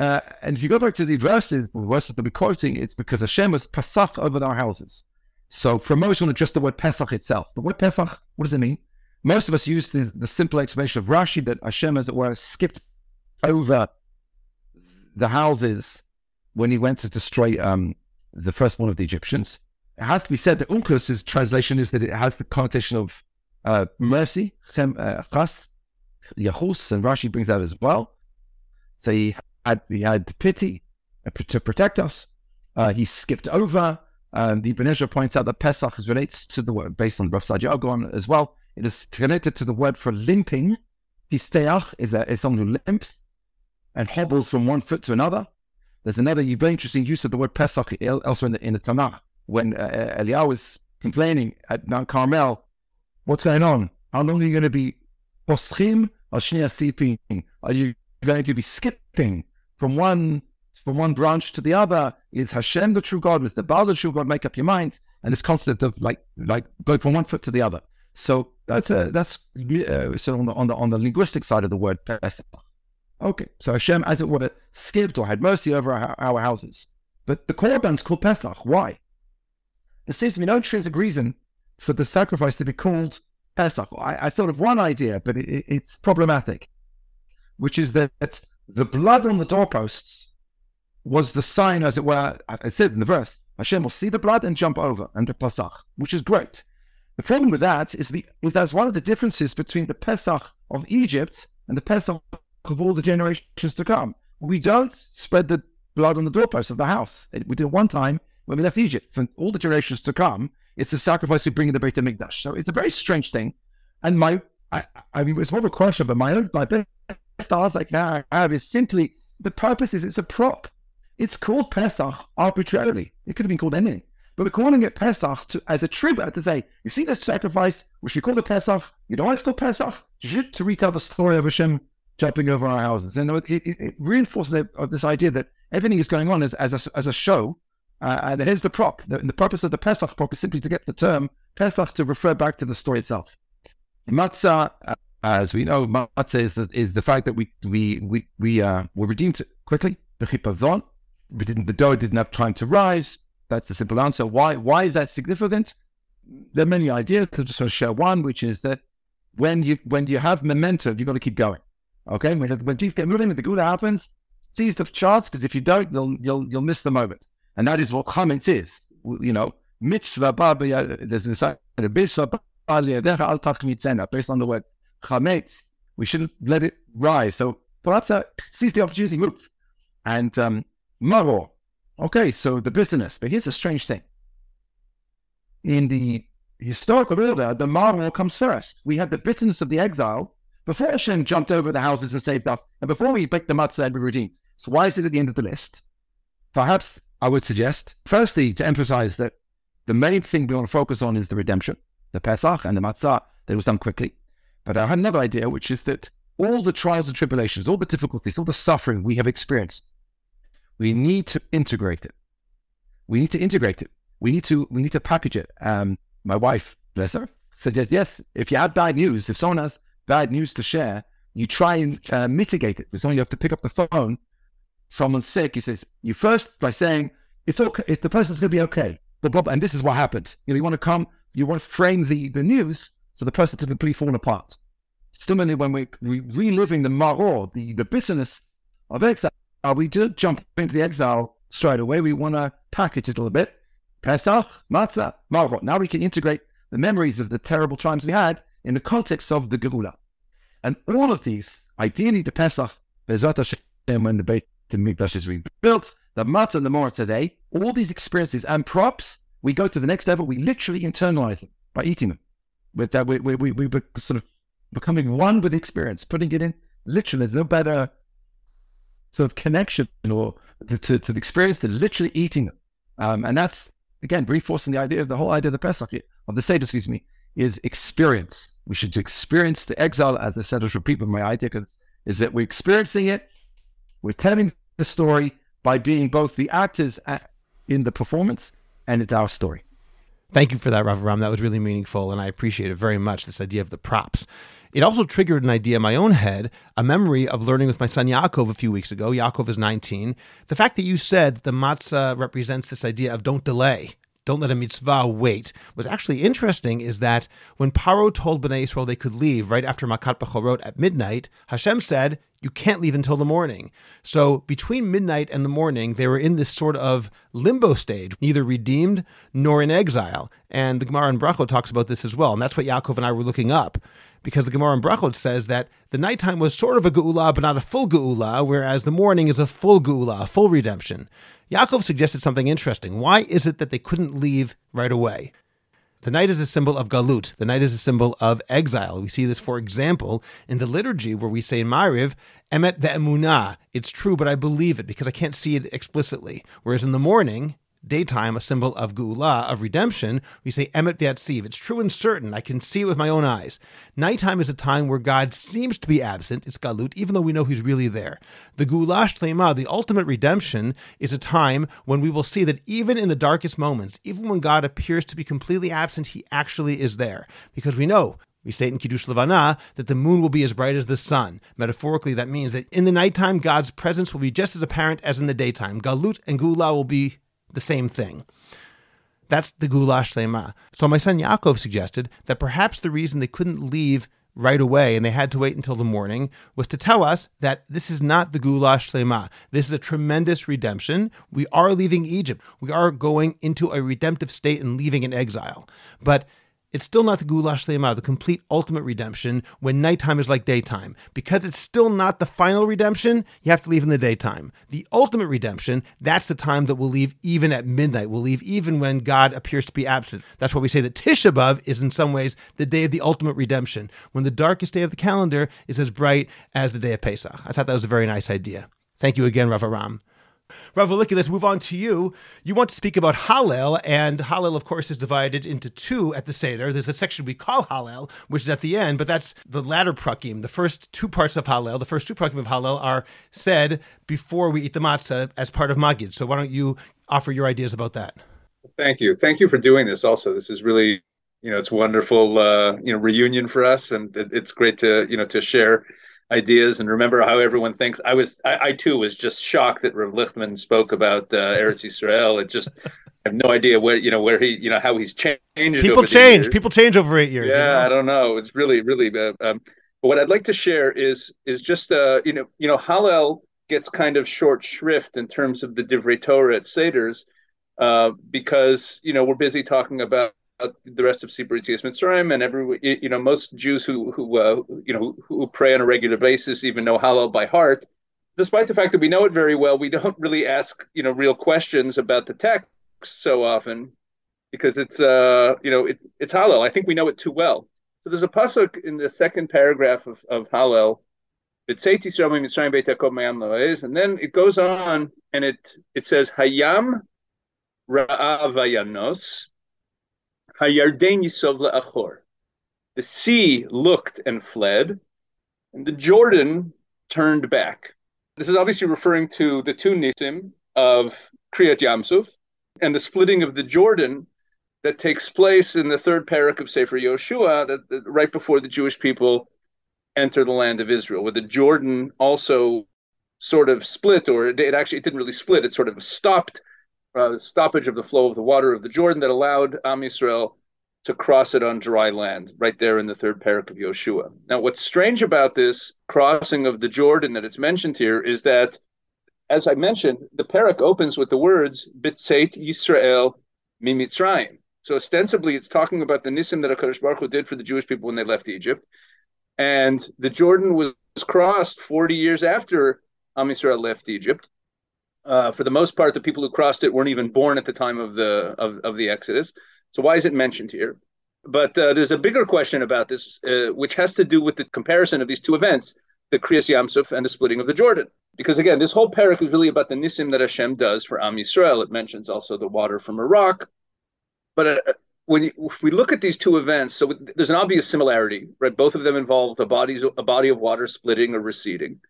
Uh, and if you go back to the verses, the verses that we're quoting, it's because Hashem was Pesach over our houses. So for most, want just the word Pesach itself. The word Pesach, what does it mean? Most of us use the, the simple explanation of Rashi that Hashem, as it were, skipped over the houses when he went to destroy um, the first one of the Egyptians. It has to be said that Onkelos' translation is that it has the connotation of uh, mercy, chem, uh, chas, Yahus, and Rashi brings that as well. So he had, he had pity uh, to protect us. Uh, he skipped over. Um, the Ibn Ezra points out that Pesach is related to the word, based on Rav Gaon as well. It is connected to the word for limping. Pisteach is, is someone who limps and hobbles from one foot to another. There's another very interesting use of the word Pesach elsewhere in the, in the Tanakh when uh, Eliyahu was complaining at Mount Carmel. What's going on? How long are you going to be? Are you going to be skipping from one from one branch to the other? Is Hashem the true God? Is the Baal the true God? Make up your mind. And this concept of like like going from one foot to the other. So that's uh, that's uh, so on the, on the on the linguistic side of the word Pesach. Okay, so Hashem, as it were, skipped or had mercy over our, our houses. But the korban is called Pesach. Why? There seems to be no intrinsic reason for the sacrifice to be called Pesach. I, I thought of one idea, but it, it's problematic, which is that the blood on the doorposts was the sign, as it were, it said in the verse, Hashem will see the blood and jump over and under Pesach, which is great. The problem with that is, the, is that's one of the differences between the Pesach of Egypt and the Pesach of all the generations to come. We don't spread the blood on the doorposts of the house. We did it one time when we left Egypt. For all the generations to come, it's a sacrifice we bring in the Beit HaMikdash. So it's a very strange thing. And my, I, I mean, it's more of a question, but my own, my best like can have is simply the purpose is it's a prop. It's called Pesach arbitrarily. It could have been called anything. But we're calling it Pesach to, as a tribute to say, you see this sacrifice, which we call the Pesach, you know it's called Pesach? To retell the story of Hashem jumping over our houses. And it, it, it reinforces this idea that everything is going on as, as, a, as a show. Uh, and here's the prop. The, the purpose of the Pesach prop is simply to get the term Pesach to refer back to the story itself. Matzah, uh, as we know, matzah is the, is the fact that we we we we uh, were redeemed quickly. The we didn't. The dough didn't have time to rise. That's the simple answer. Why? Why is that significant? There are many ideas. To just share one, which is that when you when you have momentum, you've got to keep going. Okay, when when things get moving, the good happens, seize the chance because if you don't, you'll you'll you'll miss the moment, and that is what chametz is. You know, mitzvah There's this mitzvah based on the word chametz. We shouldn't let it rise. So perhaps uh, seize the opportunity, and um. Okay, so the business. But here's a strange thing. In the historical order, the maror comes first. We had the bitterness of the exile before Hashem jumped over the houses and saved us, and before we baked the matzah and we redeemed. So why is it at the end of the list? Perhaps I would suggest, firstly, to emphasize that the main thing we want to focus on is the redemption, the Pesach and the matzah that was done quickly. But I had another idea, which is that all the trials and tribulations, all the difficulties, all the suffering we have experienced, we need to integrate it. We need to integrate it. We need to we need to package it. Um, my wife, bless her, said yes. If you have bad news, if someone has bad news to share, you try and uh, mitigate it. Because only you have to pick up the phone. Someone's sick. He says, you first by saying, it's okay. If the person's going to be okay. Blah, blah, blah, and this is what happens. You know, you want to come, you want to frame the, the news so the person doesn't completely fall apart. Similarly, when we're reliving the maror, the, the bitterness of exile, uh, we do jump into the exile straight away. We want to package it a little bit. Pesach, Matzah, Maror. Now we can integrate the memories of the terrible times we had in the context of the Geula. And all of these, ideally the Pesach, Bezrat Hashem, when the Beit Mikdash is rebuilt, the Matzah and the Maror today, all these experiences and props, we go to the next level, we literally internalize them by eating them. With that, we, we, we, we sort of becoming one with experience, putting it in literally, there's no better sort of connection or to, to the experience than literally eating them. Um, and that's, again, reinforcing the idea of the whole idea of the Pesach, of the Seder, excuse me, is experience. We should experience the exile, as said, I repeat, but my idea is that we're experiencing it, we're telling the story by being both the actors in the performance and it's our story. Thank you for that, Rav Arram. That was really meaningful, and I appreciate it very much. This idea of the props. It also triggered an idea in my own head, a memory of learning with my son Yaakov a few weeks ago. Yaakov is 19. The fact that you said that the matzah represents this idea of don't delay, don't let a mitzvah wait. What's actually interesting is that when Paro told Bnei Israel they could leave right after Makat Bechorot at midnight, Hashem said, you can't leave until the morning. So between midnight and the morning, they were in this sort of limbo stage, neither redeemed nor in exile. And the Gemara in Brachot talks about this as well. And that's what Yaakov and I were looking up because the Gemara in Brachot says that the nighttime was sort of a geula, but not a full geula, whereas the morning is a full geula, a full redemption. Yaakov suggested something interesting. Why is it that they couldn't leave right away? The night is a symbol of galut. The night is a symbol of exile. We see this, for example, in the liturgy where we say in Mariv, emet ve'emunah. It's true, but I believe it because I can't see it explicitly. Whereas in the morning, daytime, a symbol of Geulah, of redemption, we say Emet V'yatziv. It's true and certain. I can see it with my own eyes. Nighttime is a time where God seems to be absent. It's Galut, even though we know He's really there. The Geulah Shlema, the ultimate redemption, is a time when we will see that even in the darkest moments, even when God appears to be completely absent, He actually is there. Because we know we say in Kiddush Levana that the moon will be as bright as the sun. Metaphorically, that means that in the nighttime, God's presence will be just as apparent as in the daytime. Galut and Geulah will be the same thing. That's the Geulah Shlema. So my son Yaakov suggested that perhaps the reason they couldn't leave right away and they had to wait until the morning was to tell us that this is not the Geulah Shlema. This is a tremendous redemption. We are leaving Egypt. We are going into a redemptive state and leaving in exile. But it's still not the Geulah Shlema, the complete ultimate redemption when nighttime is like daytime. Because it's still not the final redemption, you have to leave in the daytime. The ultimate redemption, that's the time that we'll leave even at midnight. We'll leave even when God appears to be absent. That's why we say that Tisha B'Av is in some ways the day of the ultimate redemption, when the darkest day of the calendar is as bright as the day of Pesach. I thought that was a very nice idea. Thank you again, Rav Arram. Rav let's move on to you. You want to speak about Hallel, and Hallel, of course, is divided into two at the Seder. There's a section we call Hallel, which is at the end, but that's the latter prakim. The first two parts of Hallel, the first two prakim of Hallel, are said before we eat the matzah as part of Magid. So why don't you offer your ideas about that? Thank you. Thank you for doing this also. This is really, you know, it's wonderful, uh, you know, reunion for us, and it's great to, you know, to share ideas and remember how everyone thinks. I was, I, I too was just shocked that Rav Lichtman spoke about uh, Eretz Yisrael. It just, I have no idea where, you know, where he, you know, how he's changed. People change. People change over eight years. Yeah, you know? I don't know. It's really, really. Uh, um, but what I'd like to share is, is just, uh, you know, you know, Hallel gets kind of short shrift in terms of the Divrei Torah at Seder's, uh, because you know we're busy talking about the rest of Sipur Yetzias Mitzrayim, and every you know most Jews who who uh, you know who pray on a regular basis even know Hallel by heart. Despite the fact that we know it very well, we don't really ask you know real questions about the text so often because it's uh you know it, it's Hallel. I think we know it too well. So there's a pasuk in the second paragraph of of Hallel. And then it goes on and it it says Hayam Ra'avayanos Hayarden Yisov. The sea looked and fled, and the Jordan turned back. This is obviously referring to the two Nisim of Kriyat Yamsuf and the splitting of the Jordan that takes place in the third parak of Sefer Yoshua, that, that, right before the Jewish people enter the land of Israel, where the Jordan also sort of split, or it, it actually it didn't really split; it sort of stopped uh, stoppage of the flow of the water of the Jordan that allowed Am Yisrael to cross it on dry land, right there in the third parak of Yoshua. Now, what's strange about this crossing of the Jordan that it's mentioned here is that, as I mentioned, the parak opens with the words "Bitzeit Yisrael Mimitzrayim." So ostensibly, it's talking about the nisim that Hakadosh Baruch Hu did for the Jewish people when they left Egypt, and the Jordan was crossed 40 years after Am Yisrael left Egypt uh, for the most part, the people who crossed it weren't even born at the time of the of, of the Exodus. So why is it mentioned here? But uh, there's a bigger question about this, uh, which has to do with the comparison of these two events, the Kriyas Yamsuf and the splitting of the Jordan. Because again, this whole parak is really about the nisim that Hashem does for Am Yisrael. It mentions also the water from Iraq. But uh, when you, we look at these two events, so there's an obvious similarity, right? Both of them involve the bodies, a body of water splitting or receding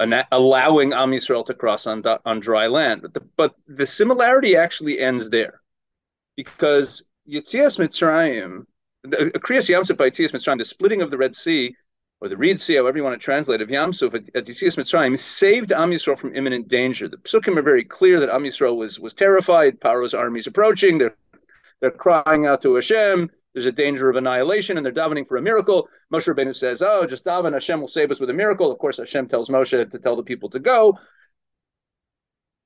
allowing Am Yisrael to cross on on dry land. But the, but the similarity actually ends there, because Yitzias Mitzrayim, the Kriyas Yamsuf by Yitzias Mitzrayim, the splitting of the Red Sea, or the Reed Sea, however you want to translate, of Yamsuf at, at Yitzias Mitzrayim, saved Am Yisrael from imminent danger. The Psukim are very clear that Am Yisrael was was terrified. Paro's army is approaching. They're they're crying out to Hashem. There's a danger of annihilation, and they're davening for a miracle. Moshe Rabbeinu says, "Oh, just daven. Hashem will save us with a miracle." Of course, Hashem tells Moshe to tell the people to go.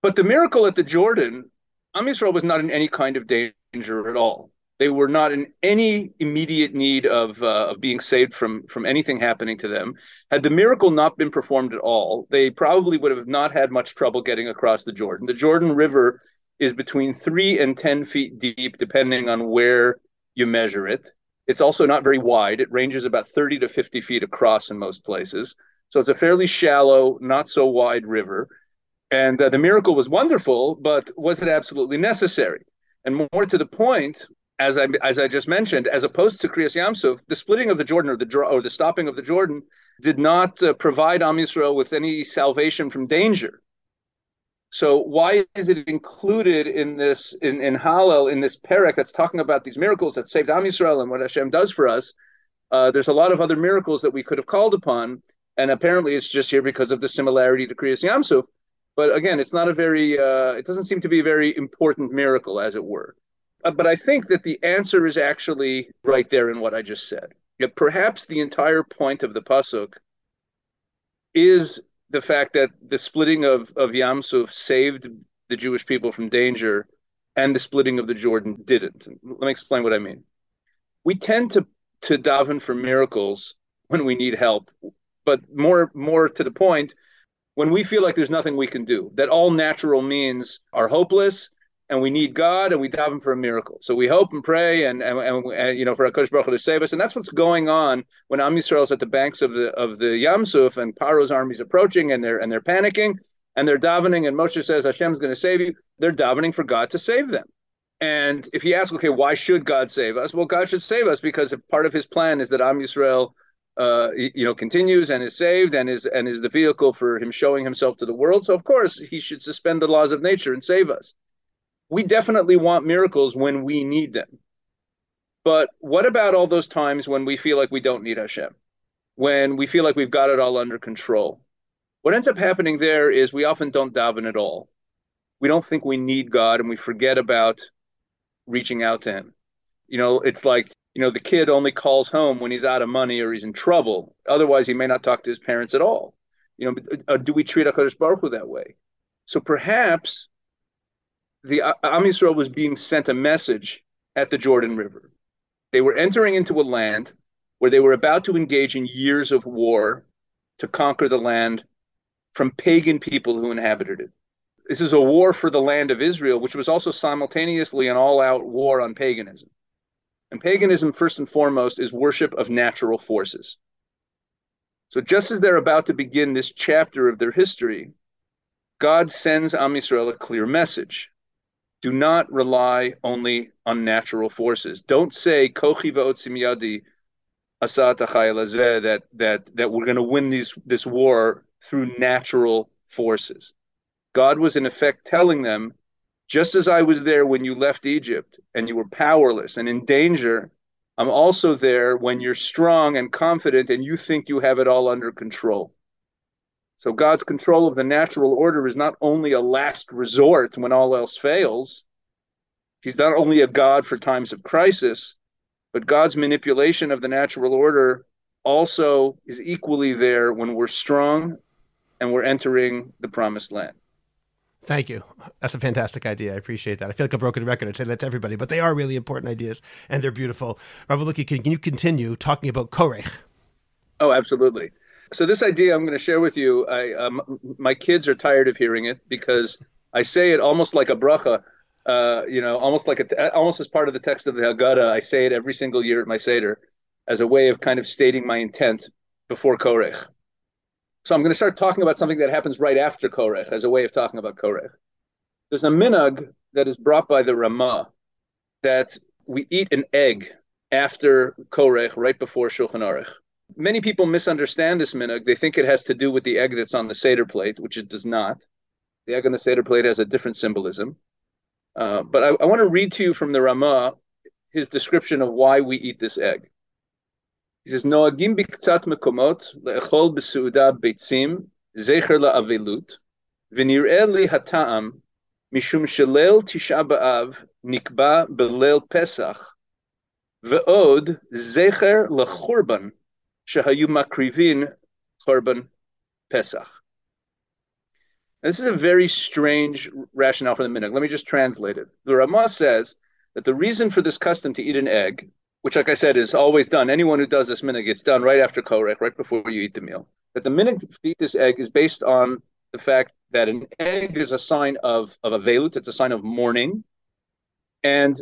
But the miracle at the Jordan, Am Yisrael was not in any kind of danger at all. They were not in any immediate need of uh, of being saved from from anything happening to them. Had the miracle not been performed at all, they probably would have not had much trouble getting across the Jordan. The Jordan River is between three and ten feet deep, depending on where you measure it. It's also not very wide. It ranges about 30 to 50 feet across in most places. So it's a fairly shallow, not so wide river. And uh, the miracle was wonderful, but was it absolutely necessary? And more to the point, as I as I just mentioned, as opposed to Kriyas Yamsuf, the splitting of the Jordan or the or the stopping of the Jordan did not uh, provide Am Yisrael with any salvation from danger. So why is it included in this in, in Hallel in this parak that's talking about these miracles that saved Am Yisrael and what Hashem does for us? Uh, there's a lot of other miracles that we could have called upon, and apparently it's just here because of the similarity to Kriyas Yamsuf. But again, it's not a very uh, it doesn't seem to be a very important miracle, as it were. Uh, but I think that the answer is actually right there in what I just said. Yet perhaps the entire point of the pasuk is the fact that the splitting of, of Yamsuf saved the Jewish people from danger and the splitting of the Jordan didn't. Let me explain what I mean. We tend to, to daven for miracles when we need help, but more more to the point, when we feel like there's nothing we can do, that all natural means are hopeless and we need God and we daven for a miracle. So we hope and pray and and, and, and you know for Hakadosh Baruch Hu to save us, and that's what's going on when Am Yisrael is at the banks of the of the Yamsuf and Paro's army is approaching and they're and they're panicking and they're davening and Moshe says Hashem's going to save you. They're davening for God to save them. And if you ask, okay, why should God save us? Well, God should save us because part of His plan is that Am Yisrael, uh, you know, continues and is saved and is and is the vehicle for Him showing Himself to the world. So of course He should suspend the laws of nature and save us we definitely want miracles when we need them. But what about all those times when we feel like we don't need Hashem? When we feel like we've got it all under control? What ends up happening there is we often don't daven at all. We don't think we need God and we forget about reaching out to Him. You know, it's like, you know, the kid only calls home when he's out of money or he's in trouble. Otherwise, he may not talk to his parents at all. You know, uh, do we treat HaKadosh Baruch Hu that way? So perhaps the uh, Am Yisrael was being sent a message at the Jordan River. They were entering into a land where they were about to engage in years of war to conquer the land from pagan people who inhabited it. This is a war for the land of Israel, which was also simultaneously an all out war on paganism. And paganism, first and foremost, is worship of natural forces. So, just as they're about to begin this chapter of their history, God sends Am Yisrael a clear message do not rely only on natural forces. Don't say kochi yadi that that that we're going to win these this war through natural forces. God was in effect telling them, just as I was there when you left Egypt and you were powerless and in danger, I'm also there when you're strong and confident and you think you have it all under control. So God's control of the natural order is not only a last resort when all else fails. He's not only a God for times of crisis, but God's manipulation of the natural order also is equally there when we're strong and we're entering the promised land. Thank you. That's a fantastic idea. I appreciate that. I feel like a broken record. I'd say that to everybody, but they are really important ideas and they're beautiful. Rabbi Wolicki, can you continue talking about Korech? Oh, absolutely. So this idea I'm going to share with you, I, um, my kids are tired of hearing it because I say it almost like a bracha. Uh, you know, almost like a, almost as part of the text of the Haggadah. I say it every single year at my seder as a way of kind of stating my intent before Korech. So I'm going to start talking about something that happens right after Korech as a way of talking about Korech. There's a minhag that is brought by the Ramah that we eat an egg after Korech, right before Shulchan Aruch many people misunderstand this minhag. They think it has to do with the egg that's on the Seder plate, which it does not. The egg on the Seder plate has a different symbolism. Uh, but I, I want to read to you from the Ramah his description of why we eat this egg. He says, Noagim biktsat mekomot le'echol beseuda beitzim zecher la'avelut v'nir'eh li hata'am mishum shelel tisha b'av nikba beleil pesach ve'od zecher lechurban shehayu makrivin korban pesach. This is a very strange rationale for the minhag. Let me just translate it. The Ramah says that the reason for this custom to eat an egg, which, like I said, is always done, anyone who does this minhag, it's done right after korech, right before you eat the meal. That the minhag to eat this egg is based on the fact that an egg is a sign of of a velut, it's a sign of mourning, and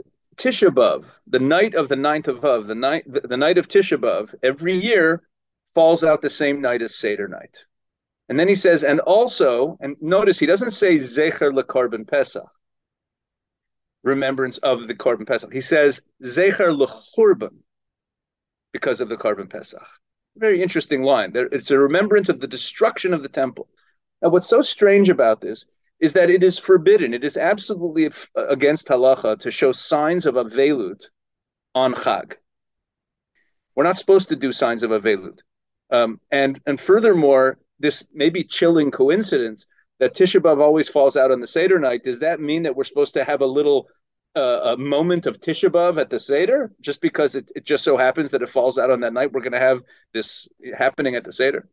Tisha the night of the ninth of Av, the night the, the night of Tisha every year falls out the same night as Seder night. And then he says, and also, and notice he doesn't say Zecher leKarban Pesach, remembrance of the Korban Pesach. He says Zecher lechurban, because of the Korban Pesach. Very interesting line. It's a remembrance of the destruction of the temple. Now, what's so strange about this is that it is forbidden. It is absolutely against halacha to show signs of avelut on Chag. We're not supposed to do signs of avelut. Um, and and furthermore, this maybe chilling coincidence that Tisha B'av always falls out on the Seder night, does that mean that we're supposed to have a little uh, a moment of Tisha B'av at the Seder just because it, it just so happens that it falls out on that night? We're going to have this happening at the Seder.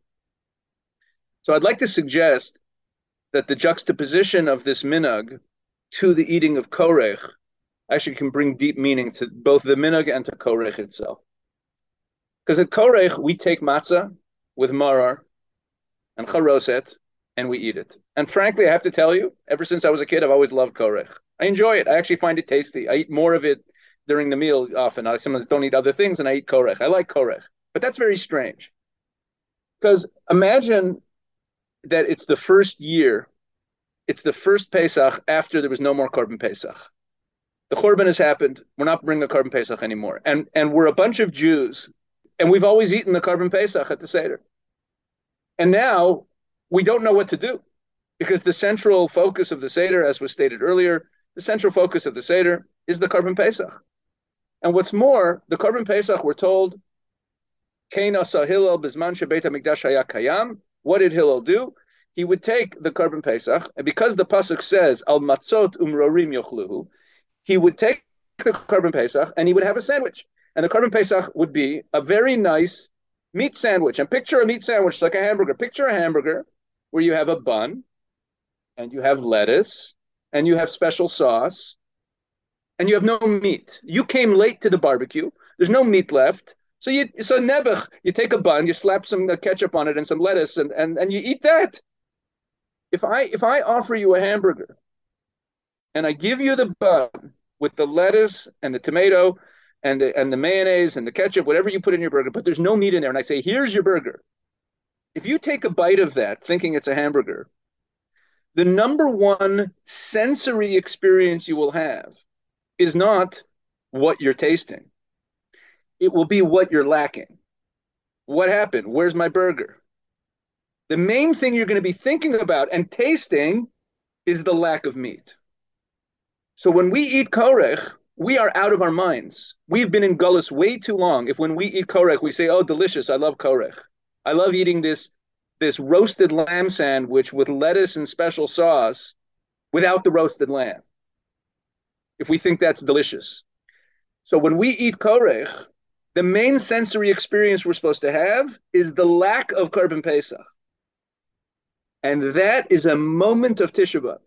So I'd like to suggest that the juxtaposition of this minhag to the eating of korech actually can bring deep meaning to both the minhag and to korech itself. Because at korech we take matzah with marar and charoset, and we eat it. And frankly, I have to tell you, ever since I was a kid, I've always loved korech. I enjoy it. I actually find it tasty. I eat more of it during the meal often. I sometimes don't eat other things, and I eat korech. I like korech, but that's very strange. Because imagine that it's the first year, it's the first Pesach after there was no more Korban Pesach. The Korban has happened. We're not bringing a Korban Pesach anymore, and and we're a bunch of Jews, and we've always eaten the Korban Pesach at the Seder. And now we don't know what to do because the central focus of the Seder, as was stated earlier, the central focus of the Seder is the Korban Pesach. And what's more, the Korban Pesach, we're told, Kain asa Hillel bizman shebeit hamikdash haya kayam. What did Hillel do? He would take the Korban Pesach, and because the pasuk says al matzot umrorim yochluhu, he would take the Korban Pesach and he would have a sandwich. And the Korban Pesach would be a very nice meat sandwich. And picture a meat sandwich like a hamburger. Picture a hamburger where you have a bun and you have lettuce and you have special sauce and you have no meat. You came late to the barbecue. There's no meat left. So you so nebuch, you take a bun, you slap some uh, ketchup on it and some lettuce and, and, and you eat that. If I if I offer you a hamburger and I give you the bun with the lettuce and the tomato and the and the mayonnaise and the ketchup, whatever you put in your burger, but there's no meat in there. And I say, here's your burger. If you take a bite of that thinking it's a hamburger, the number one sensory experience you will have is not what you're tasting. It will be what you're lacking. What happened? Where's my burger? The main thing you're going to be thinking about and tasting is the lack of meat. So when we eat korech, we are out of our minds. We've been in gullus way too long. If when we eat korech, we say, "Oh, delicious! I love korech. I love eating this this roasted lamb sandwich with lettuce and special sauce, without the roasted lamb." If we think that's delicious, so when we eat korech, the main sensory experience we're supposed to have is the lack of korban pesach, and that is a moment of Tisha.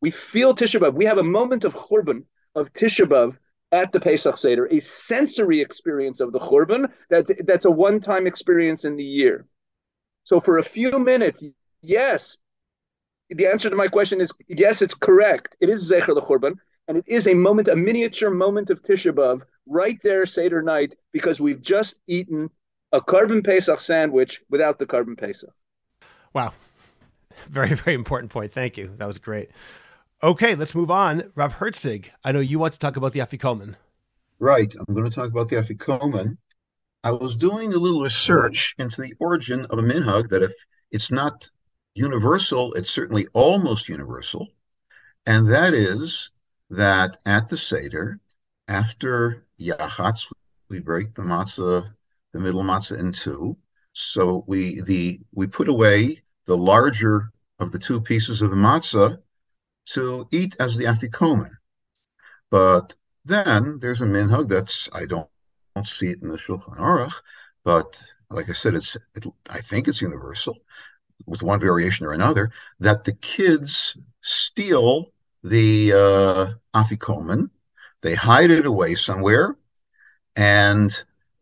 We feel Tisha. We have a moment of churban of Tisha at the Pesach Seder, a sensory experience of the Churban that, that's a one time experience in the year. So for a few minutes, yes, the answer to my question is yes, it's correct. It is Zecher the Churban, and it is a moment, a miniature moment of Tisha B'av right there Seder night because we've just eaten a korban Pesach sandwich without the korban Pesach. Wow. Very, very important point. Thank you. That was great. Okay, let's move on. Rav Herczeg, I know you want to talk about the Afikoman. Right. I'm going to talk about the Afikoman. I was doing a little research into the origin of a minhag that if it's not universal, it's certainly almost universal. And that is that at the Seder, after Yachatz, we break the matzah, the middle matzah in two. So we the we put away the larger of the two pieces of the matzah to eat as the afikomen. But then there's a minhag that's I don't, don't see it in the Shulchan Aruch, but like I said, it's it, I think it's universal, with one variation or another, that the kids steal the uh, afikomen, they hide it away somewhere, and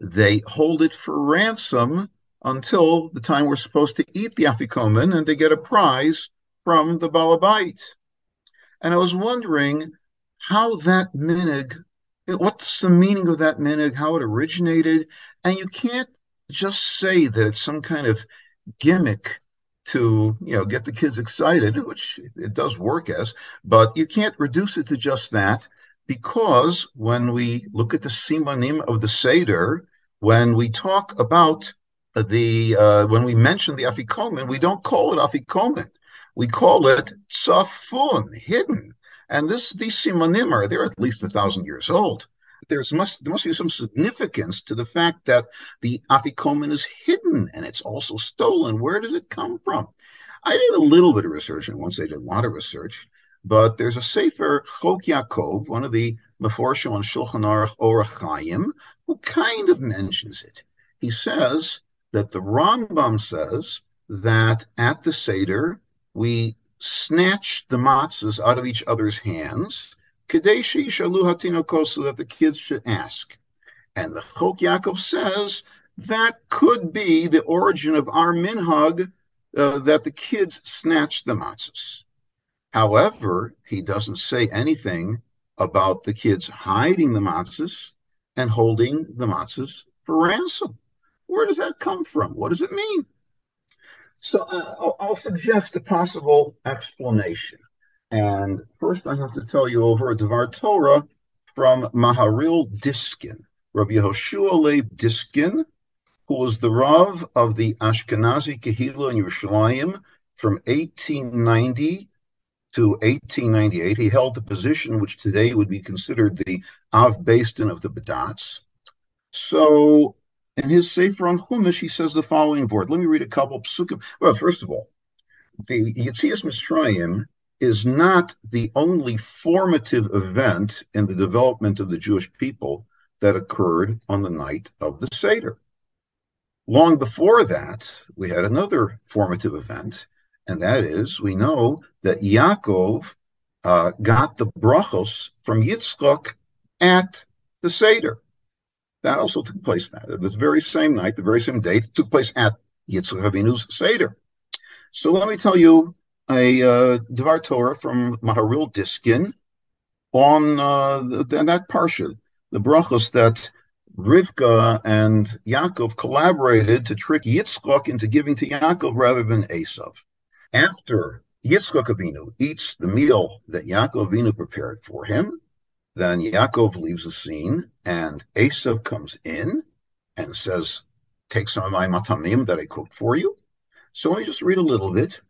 they hold it for ransom until the time we're supposed to eat the afikomen, and they get a prize from the balabait. And I was wondering how that minig, what's the meaning of that minig, how it originated, and you can't just say that it's some kind of gimmick to you know get the kids excited, which it does work as, but you can't reduce it to just that because when we look at the simanim of the seder, when we talk about the uh, when we mention the afikomen, we don't call it afikomen. We call it tzafun, hidden. And this these simanim are they're at least a thousand years old. There's must there must be some significance to the fact that the afikoman is hidden and it's also stolen. Where does it come from? I did a little bit of research, and once I did a lot of research, but there's a Sefer Chok Yaakov, one of the Meforshim on Shulchan Aruch Orach Chaim, who kind of mentions it. He says that the Rambam says that at the Seder, we snatch the matzahs out of each other's hands, Kadeshi Shalu Hatinokos, so that the kids should ask. And the Chok Yaakov says that could be the origin of our minhag, uh, that the kids snatch the matzahs. However, he doesn't say anything about the kids hiding the matzahs and holding the matzahs for ransom. Where does that come from? What does it mean? So uh, I'll, I'll, suggest a possible explanation. And first, I have to tell you over a Devar Torah from Maharil Diskin, Rabbi Yehoshua Leib Diskin, who was the Rav of the Ashkenazi Kehillah in Yerushalayim from 1890 to 1898. He held the position which today would be considered the Av Bastin of the Badatz. So in his Sefer on Chumash, he says the following word. Let me read a couple psukim. Well, first of all, the Yitzias Mitzrayim is not the only formative event in the development of the Jewish people that occurred on the night of the Seder. Long before that, we had another formative event, and that is we know that Yaakov uh, got the brachos from Yitzchak at the Seder. That also took place that this very same night, the very same date, took place at Yitzchak Avinu's Seder. So let me tell you a uh, Devar Torah from Maharil Diskin on uh, the, that parsha, the brachos that Rivka and Yaakov collaborated to trick Yitzchak into giving to Yaakov rather than Esav. After Yitzchak Avinu eats the meal that Yaakov Avinu prepared for him, then Yaakov leaves the scene, and Esav comes in and says, Take some of my matamim that I cooked for you. So let me just read a little bit.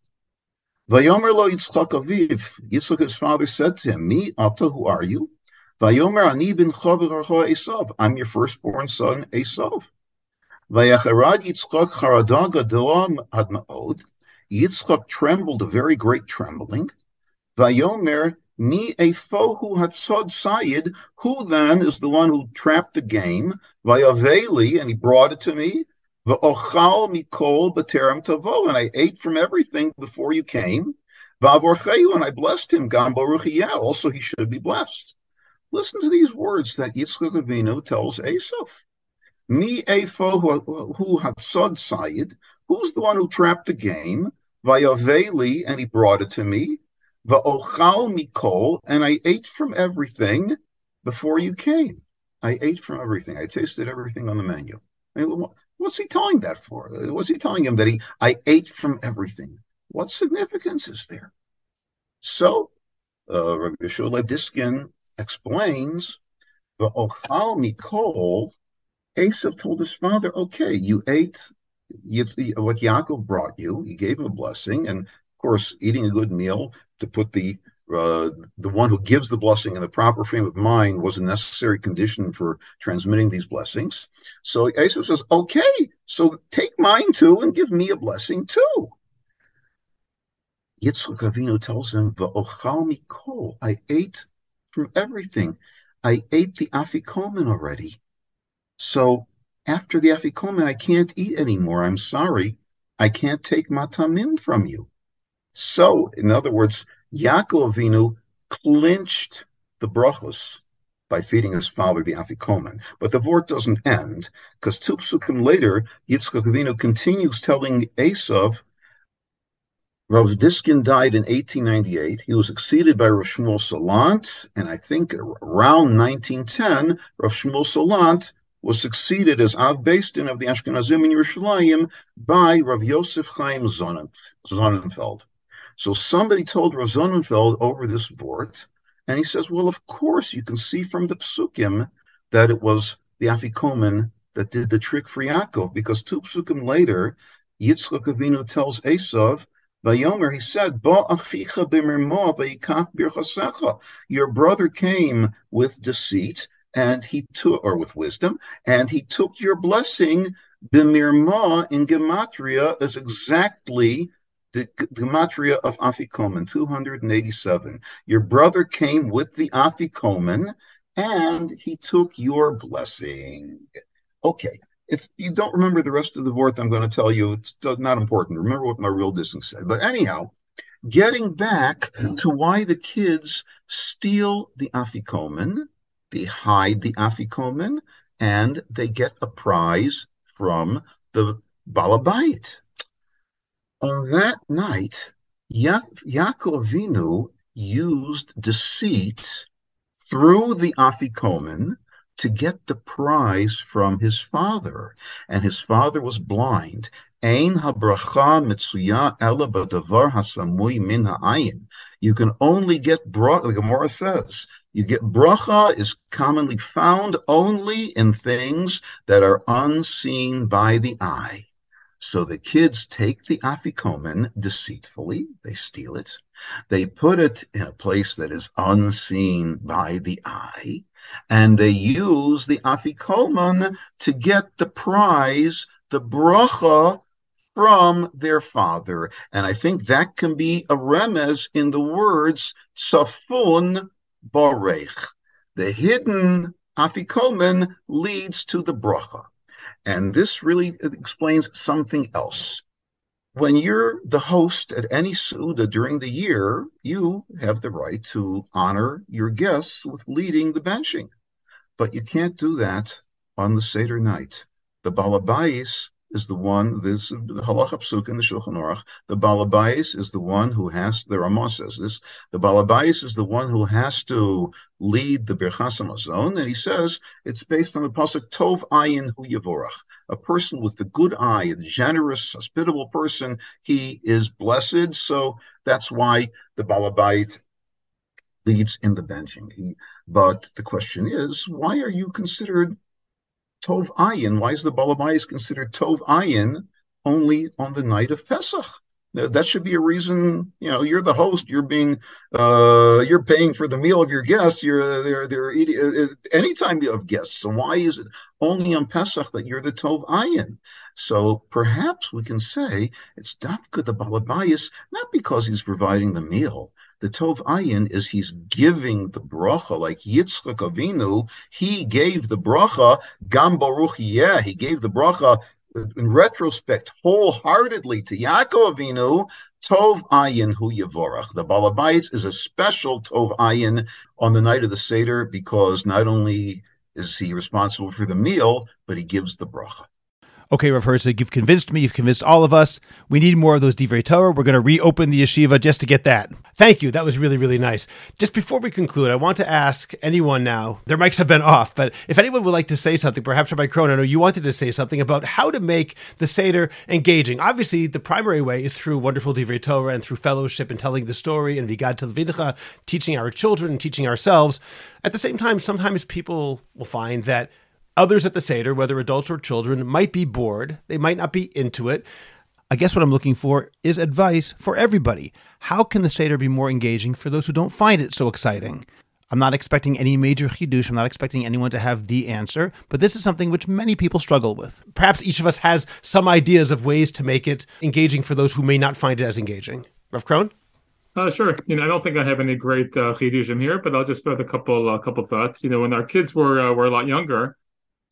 Vayomer lo Yitzchak Aviv. Yitzchak, his father, said to him, Me, Ata, who are you? Vayomer ani bin Esav. I'm your firstborn son, Esav. Vayacharad Yitzchak charadaga delam ad ma'od. Yitzchak trembled a very great trembling. Vayomer Mi efohu hatzod sayid, who then is the one who trapped the game? Vayaveli, and he brought it to me. Va'ochal mikol b'terem tavo, and I ate from everything before you came. Va'avorcheu, and I blessed him. Gam baruch also he should be blessed. Listen to these words that Yitzchak Avinu tells Esav. Mi efohu who hatzod sayid, who's the one who trapped the game? Vayaveli, and he brought it to me. Va'ochal mikol, and I ate from everything before you came. I ate from everything. I tasted everything on the menu. I mean, what's he telling that for? What's he telling him that he I ate from everything? What significance is there? So, uh, Rabbi Yeshua Diskin explains, Va'ochal mikol, Esav told his father, okay, you ate what Yaakov brought you. He gave him a blessing, and of course, eating a good meal to put the uh, the one who gives the blessing in the proper frame of mind was a necessary condition for transmitting these blessings. So Esav says, okay, so take mine too and give me a blessing too. Yitzchak Avinu tells him, mikol, I ate from everything. I ate the afikomen already. So after the afikomen, I can't eat anymore. I'm sorry. I can't take matamim from you. So, in other words, Yaakov Avinu clinched the brachos by feeding his father the afikomen. But the vort doesn't end because two psukim later, Yitzchak Avinu continues telling Esav. Rav Diskin died in 1898. He was succeeded by Rav Shmuel Salant, and I think around 1910, Rav Shmuel Salant was succeeded as Av Din of the Ashkenazim in Yerushalayim by Rav Yosef Chaim Sonnenfeld. So somebody told Rav Sonnenfeld over this board, and he says, well, of course, you can see from the psukim that it was the Afikomen that did the trick for Yaakov, because two psukim later, Yitzchak Avinu tells Esav, Vayomer, he said, Your brother came with deceit, and he took, or with wisdom, and he took your blessing. Bimirma in Gematria is exactly the gematria of Afikomen, 287. Your brother came with the Afikomen and he took your blessing. Okay, if you don't remember the rest of the word, I'm going to tell you it's not important. Remember what my real dissing said. But anyhow, getting back to why the kids steal the Afikomen, they hide the Afikomen, and they get a prize from the Balabait on that night, ya- Yaakov used deceit through the Afikomen to get the prize from his father, and his father was blind. Ein habracha mitzuya ela b'davar hasamui min ha'ayin. You can only get bracha, the Gemara says, you get bracha is commonly found only in things that are unseen by the eye. So the kids take the afikomen deceitfully, they steal it, they put it in a place that is unseen by the eye, and they use the afikomen to get the prize, the bracha from their father. And I think that can be a remez in the words safun borech. The hidden afikomen leads to the bracha. And this really explains something else. When you're the host at any Suda during the year, you have the right to honor your guests with leading the benching. But you can't do that on the Seder night. The Balabais is the one, this halacha psuk in the Shulchan Aruch, the balabais is the one who has, the Ramah says this, the balabais is the one who has to lead the Birchas Hamazon, and he says it's based on the pasuk Tov Ayin Hu Yavorach, a person with the good eye, the generous, hospitable person, he is blessed, so that's why the balabait leads in the benching. He, but the question is, why are you considered Tov Ayin. Why is the Balabayas considered Tov Ayin only on the night of Pesach? That should be a reason. You know, you're the host. You're being, uh, you're paying for the meal of your guests. You're they're they're eating uh, uh anytime you have guests. So why is it only on Pesach that you're the Tov Ayin? So perhaps we can say it's Dafka the Balabayas, not because he's providing the meal, the Tov Ayin is he's giving the bracha, like Yitzchak Avinu, he gave the bracha, Gam Baruch yeah, he gave the bracha in retrospect wholeheartedly to Yaakov Avinu, Tov Ayin Hu Yavorach. The Balabais is a special Tov Ayin on the night of the Seder because not only is he responsible for the meal, but he gives the bracha. Okay, Rav Herczeg, you've convinced me. You've convinced all of us. We need more of those Divrei Torah. We're going to reopen the yeshiva just to get that. Thank you. That was really, really nice. Just before we conclude, I want to ask anyone now, their mics have been off, but if anyone would like to say something, perhaps Rabbi Krohn, I know you wanted to say something about how to make the Seder engaging. Obviously, the primary way is through wonderful Divrei Torah and through fellowship and telling the story and Vigad Telvidcha, teaching our children and teaching ourselves. At the same time, sometimes people will find that Others at the Seder, whether adults or children, might be bored. They might not be into it. I guess what I'm looking for is advice for everybody. How can the Seder be more engaging for those who don't find it so exciting? I'm not expecting any major chidush. I'm not expecting anyone to have the answer, but this is something which many people struggle with. Perhaps each of us has some ideas of ways to make it engaging for those who may not find it as engaging. Rav Krohn? Uh, sure. You know, I don't think I have any great uh, chidushim here, but I'll just throw a couple uh, couple thoughts. You know, when our kids were uh, were a lot younger,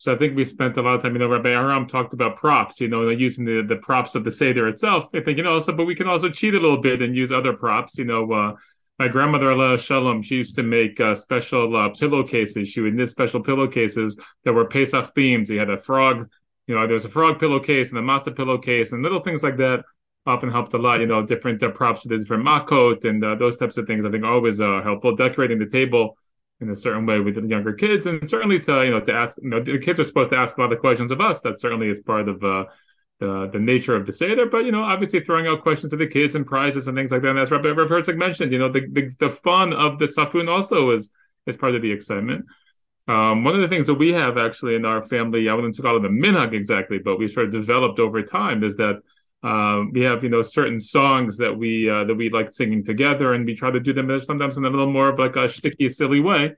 so I think we spent a lot of time. You know, Rabbi Arram talked about props. You know, using the the props of the seder itself. I think you know, also, but we can also cheat a little bit and use other props. You know, uh, my grandmother Allah Shalom, she used to make uh, special uh, pillowcases. She would knit special pillowcases that were Pesach themed. You had a frog, you know, there's a frog pillowcase and a matzah pillowcase and little things like that often helped a lot. You know, different uh, props for the different makot and uh, those types of things. I think always uh, helpful. Decorating the table in a certain way with the younger kids, and certainly to you know to ask. You know, the kids are supposed to ask a lot of questions of us. That certainly is part of. Uh, the, the nature of the Seder, but you know, obviously throwing out questions to the kids and prizes and things like that. And as Rabbi Rav Herczeg mentioned, you know, the, the, the fun of the tzafun also is is part of the excitement. Um, one of the things that we have actually in our family, I wouldn't call it a minhag exactly, but we sort of developed over time is that um, we have you know certain songs that we uh, that we like singing together, and we try to do them sometimes in a little more of like a sticky, silly way.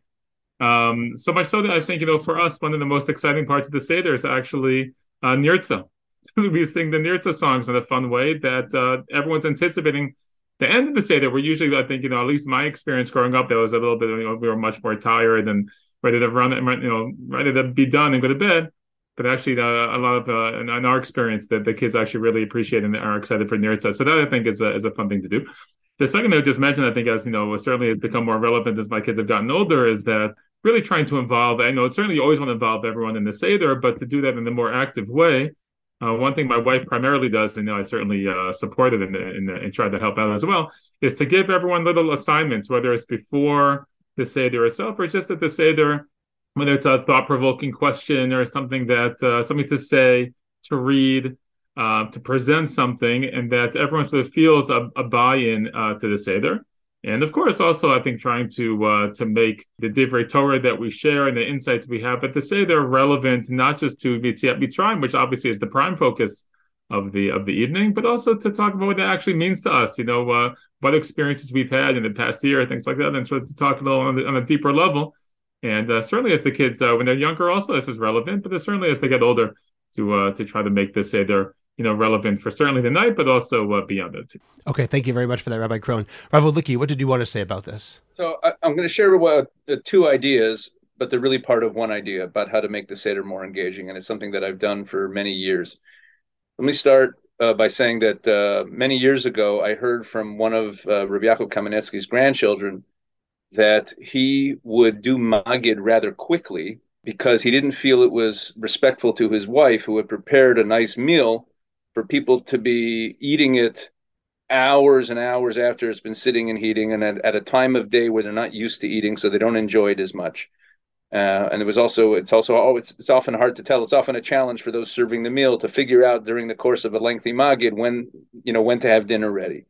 Um, so much so that I think you know for us, one of the most exciting parts of the seder is actually uh, nirtza. we sing the nirtza songs in a fun way that uh, everyone's anticipating. The end of the seder, we're usually, I think, you know, at least my experience growing up, there was a little bit, you know, we were much more tired and ready to run, you know, ready to be done and go to bed but actually uh, a lot of uh, in, in, our experience that the kids actually really appreciate and are excited for nirtza. So that I think is a, is a fun thing to do. The second I just mentioned, I think as you know, certainly has become more relevant as my kids have gotten older, is that really trying to involve. I know certainly you always want to involve everyone in the seder, but to do that in a more active way. Uh, one thing my wife primarily does, and you know, I certainly uh, support it and try to help out as well, is to give everyone little assignments, whether it's before the seder itself or just at the seder whether it's a thought provoking question or something that uh, something to say, to read, uh, to present something, and that everyone sort of feels a, a buy in uh, to the Seder. And of course, also I think trying to uh, to make the Divrei Torah that we share and the insights we have at the Seder relevant not just to Yetziat Mitzrayim, which obviously is the prime focus of the of the evening, but also to talk about what that actually means to us. You know, uh, what experiences we've had in the past year, things like that, and sort of to talk a little on, on a deeper level and uh, certainly as the kids uh, when they're younger also this is relevant but certainly as they get older to uh, to try to make this seder you know relevant for certainly the night but also uh, beyond it. Okay thank you very much for that rabbi krohn. Rav Wolicki, what did you want to say about this? So I, am going to share uh, two ideas but they're really part of one idea about how to make the seder more engaging and it's something that i've done for many years. Let me start uh, by saying that uh, many years ago, I heard from one of uh, Rabbi Yaakov Kamenetsky's grandchildren that he would do Magid rather quickly because he didn't feel it was respectful to his wife, who had prepared a nice meal, for people to be eating it hours and hours after it's been sitting and heating, and at, at a time of day where they're not used to eating, so they don't enjoy it as much. Uh, and it was also it's also oh it's it's often hard to tell. It's often a challenge for those serving the meal to figure out during the course of a lengthy magid when you know when to have dinner ready.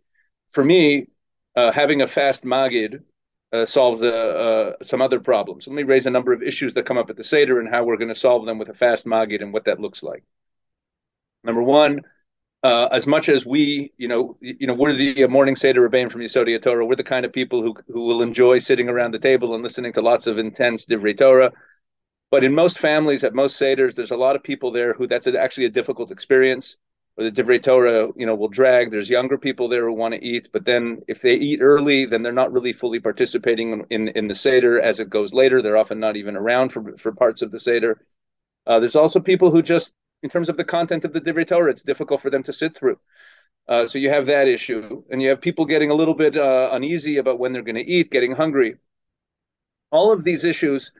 For me, uh, having a fast magid uh, solves uh, uh, some other problems. Let me raise a number of issues that come up at the Seder and how we're going to solve them with a fast Magid and what that looks like. Number one, uh, as much as we, you know, you know, we're the morning Seder Rebbein from Yesodei Torah, we're the kind of people who who will enjoy sitting around the table and listening to lots of intense Divrei Torah. But in most families, at most Seders, there's a lot of people there who that's actually a difficult experience or the Divrei Torah, you know, will drag. There's younger people there who want to eat, but then if they eat early, then they're not really fully participating in in the seder. As it goes later, they're often not even around for for parts of the seder. Uh, there's also people who just, in terms of the content of the Divrei Torah, it's difficult for them to sit through. Uh, so you have that issue, and you have people getting a little bit uh, uneasy about when they're going to eat, getting hungry. All of these issues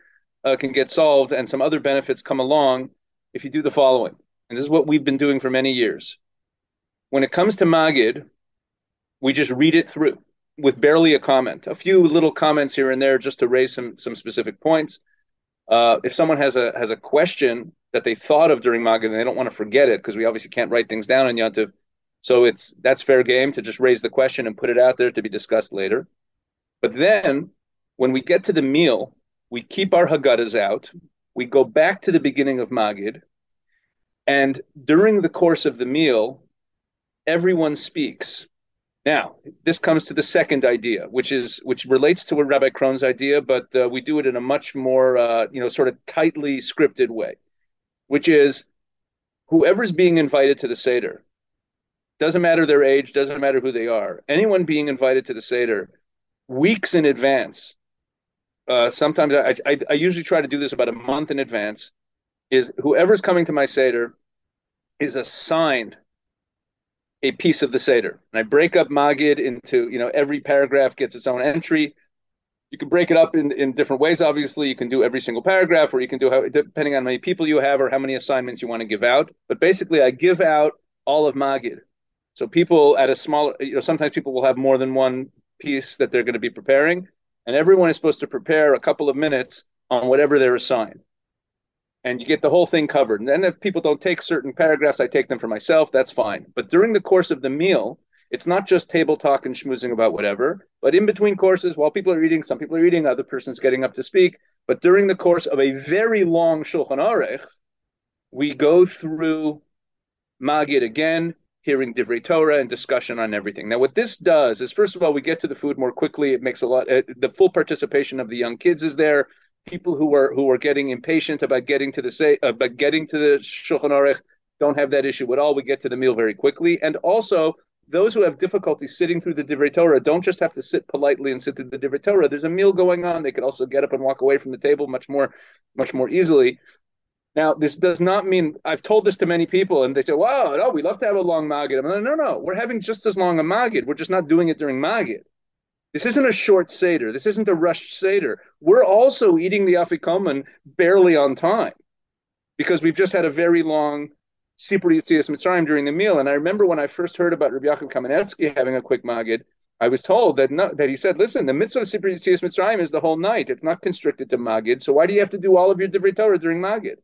uh, can get solved, and some other benefits come along if you do the following and this is what we've been doing for many years. When it comes to Magid, we just read it through with barely a comment, a few little comments here and there just to raise some some specific points. Uh, if someone has a has a question that they thought of during Magid and they don't want to forget it because we obviously can't write things down in Yontiv, so it's that's fair game to just raise the question and put it out there to be discussed later. But then when we get to the meal, we keep our Haggadahs out. We go back to the beginning of Magid and during the course of the meal, everyone speaks. Now, this comes to the second idea, which is which relates to Rabbi Krohn's idea, but uh, we do it in a much more, uh, you know, sort of tightly scripted way, which is whoever's being invited to the seder, doesn't matter their age, doesn't matter who they are. Anyone being invited to the seder, weeks in advance. Uh, sometimes I, I I usually try to do this about a month in advance. Is whoever's coming to my seder is assigned a piece of the Seder. And I break up Magid into, you know, every paragraph gets its own entry. You can break it up in, in different ways. Obviously, you can do every single paragraph, or you can do how, depending on how many people you have or how many assignments you want to give out. But basically, I give out all of Magid. So people at a smaller, you know, sometimes people will have more than one piece that they're going to be preparing, and everyone is supposed to prepare a couple of minutes on whatever they're assigned and you get the whole thing covered. And then if people don't take certain paragraphs, I take them for myself. That's fine. But during the course of the meal, it's not just table talk and schmoozing about whatever, but in between courses, while people are eating, some people are eating, other person's getting up to speak. But during the course of a very long Shulchan Aruch, we go through Magid again, hearing Divrei Torah and discussion on everything. Now, what this does is, first of all, we get to the food more quickly. It makes a lot. Uh, the full participation of the young kids is there people who are who are getting impatient about getting to the say about getting to the Shulchan Aruch don't have that issue at all. We get to the meal very quickly, and also those who have difficulty sitting through the Divrei Torah don't just have to sit politely and sit through the Divrei Torah. There's a meal going on. They can also get up and walk away from the table much more, much more easily. Now, this does not mean I've told this to many people, and they say, "Wow, no, we love to have a long magid." I'm like, "No, no, we're having just as long a magid. We're just not doing it during magid." This isn't a short Seder. This isn't a rushed Seder. We're also eating the Afikoman barely on time because we've just had a very long Sipur Yitzias Mitzrayim during the meal. And I remember when I first heard about Rabbi Yaakov Kamenetsky having a quick Magid, I was told that no, that he said, listen, the mitzvah of Sipur Yitzias Mitzrayim is the whole night. It's not constricted to Magid. So why do you have to do all of your Divrei Torah during Magid?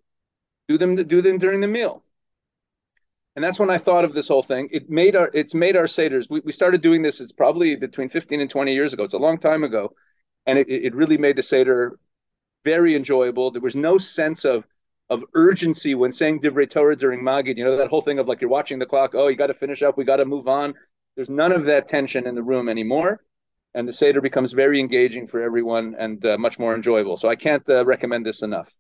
Do them do them during the meal and that's when I thought of this whole thing. It made our it's made our seders. We, we started doing this. It's probably between fifteen and twenty years ago. It's a long time ago, and it, it really made the seder very enjoyable. There was no sense of of urgency when saying divrei Torah during Magid. You know that whole thing of like you're watching the clock. Oh, you got to finish up. We got to move on. There's none of that tension in the room anymore, and the seder becomes very engaging for everyone and uh, much more enjoyable. So I can't uh, recommend this enough.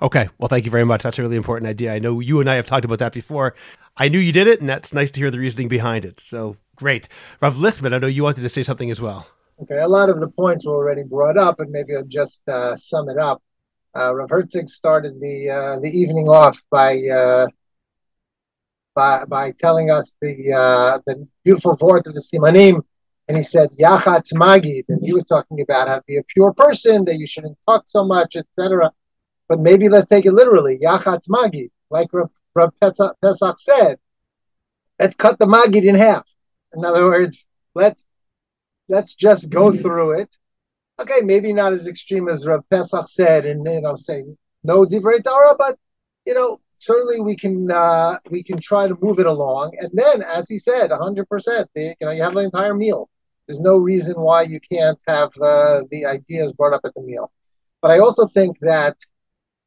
Okay. Well, thank you very much. That's a really important idea. I know you and I have talked about that before. I knew you did it, and that's nice to hear the reasoning behind it. So great. Rav Lichtman, I know you wanted to say something as well. Okay. A lot of the points were already brought up, and maybe I'll just uh, sum it up. Uh, Rav Herczeg started the uh, the evening off by uh, by by telling us the uh, the beautiful word of the Simanim, and he said Yachatz Magid, and he was talking about how to be a pure person, that you shouldn't talk so much, etc. But maybe let's take it literally. Yachatz Magid, like Rav, Rav Pesach, Pesach said, let's cut the Magid in half. In other words, let's let's just go through it. Okay, maybe not as extreme as Rav Pesach said, and you know, say no divrei Torah, but you know, certainly we can uh, we can try to move it along. And then, as he said, hundred percent, you know, you have the entire meal. There's no reason why you can't have uh, the ideas brought up at the meal. But I also think that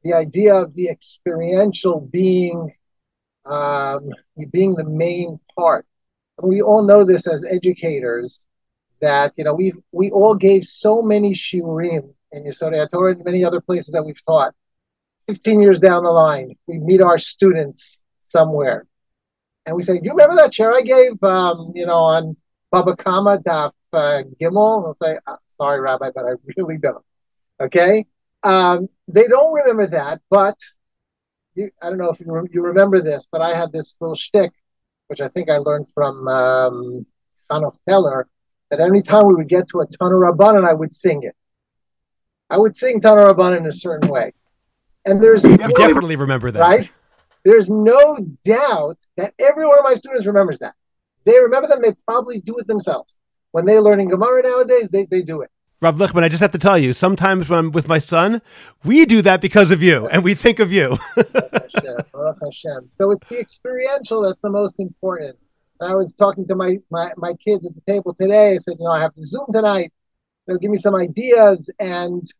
the idea of the experiential being um, being the main part. We all know this as educators that you know we we all gave so many shiurim in Yesodei Torah and many other places that we've taught. Fifteen years down the line, we meet our students somewhere, and we say, "Do you remember that chair I gave? Um, you know, on Baba Kama Daf uh, Gimel?" I'll say, ah, "Sorry, Rabbi, but I really don't." Okay, um, they don't remember that, but you, I don't know if you, re- you remember this, but I had this little shtick, which I think I learned from um, Hanoch Teller, that any time we would get to a Tana Rabbanan, I would sing it. I would sing Tana Rabbanan in a certain way. And there's you no, definitely remember that. Right? There's no doubt that every one of my students remembers that. They remember them, they probably do it themselves. When they're learning Gemara nowadays, they, they do it. Rav Lichtman, I just have to tell you, sometimes when I'm with my son, we do that because of you, and we think of you. so it's the experiential that's the most important. I was talking to my, my, my kids at the table today. I said, you know, I have to Zoom tonight. You know, give me some ideas. And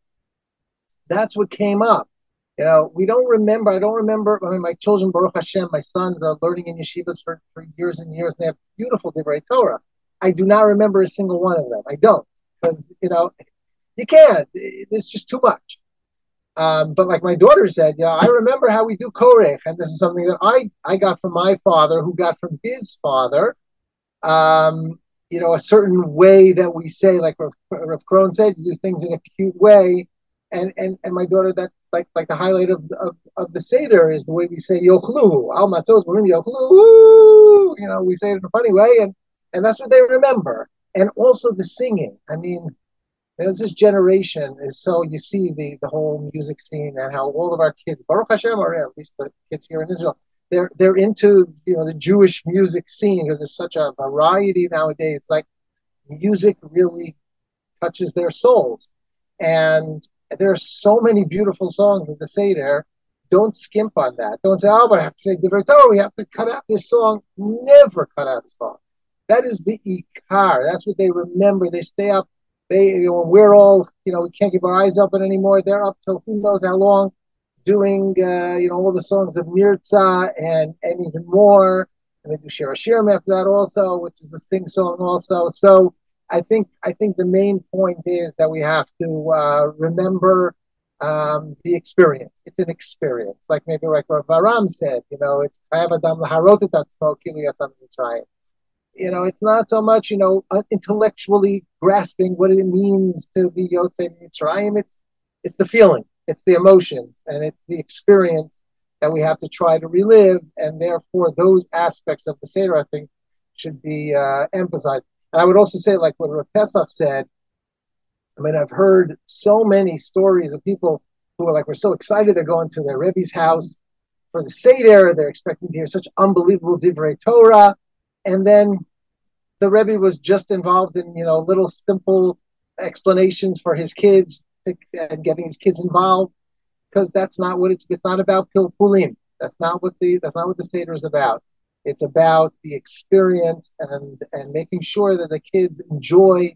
that's what came up. You know, we don't remember. I don't remember. I mean, my children, Baruch Hashem, my sons are learning in yeshivas for, for years and years, and they have beautiful divrei Torah. I do not remember a single one of them. I don't, because you know, you can't. It's just too much. Um, but like my daughter said, you know, I remember how we do korech, and this is something that I I got from my father, who got from his father. Um, you know, a certain way that we say, like Rav, Krohn said, you do things in a cute way, and and and my daughter that like like the highlight of, of, of the Seder is the way we say Yochlu, Al Matzos Yochlu. You know, we say it in a funny way, and and that's what they remember. And also the singing. I mean, there's this generation is so you see the the whole music scene and how all of our kids, Baruch Hashem, or at least the kids here in Israel, they're they're into you know the Jewish music scene because there's such a variety nowadays. Like music really touches their souls, and there are so many beautiful songs in the Seder. Don't skimp on that. Don't say, oh, but I have to say the Torah. We have to cut out this song. Never cut out a song. That is the ikar. That's what they remember. They stay up. They, you know, we're all, you know, we can't keep our eyes open anymore. They're up till who knows how long, doing, uh, you know, all the songs of Nirtza and and even more. And they do Shir Hashirim after that also, which is the sting song also. So I think I think the main point is that we have to uh, remember um, the experience. It's an experience, like maybe like what Rav Arram said. You know, it's you know, it's not so much you know uh, intellectually grasping what it means to be Yotzei Mitzrayim. It's it's the feeling, it's the emotions, and it's the experience that we have to try to relive. And therefore, those aspects of the Seder, I think, should be uh, emphasized. And I would also say, like what Rav Pesach said, I mean, I've heard so many stories of people who are like, we're so excited they're going to their Rebbe's house for the Seder. They're expecting to hear such unbelievable Divrei Torah. And then the Rebbe was just involved in, you know, little simple explanations for his kids and getting his kids involved because that's not what it's, it's not about pilpulim. That's not what the, that's not what the Seder is about. It's about the experience and and making sure that the kids enjoy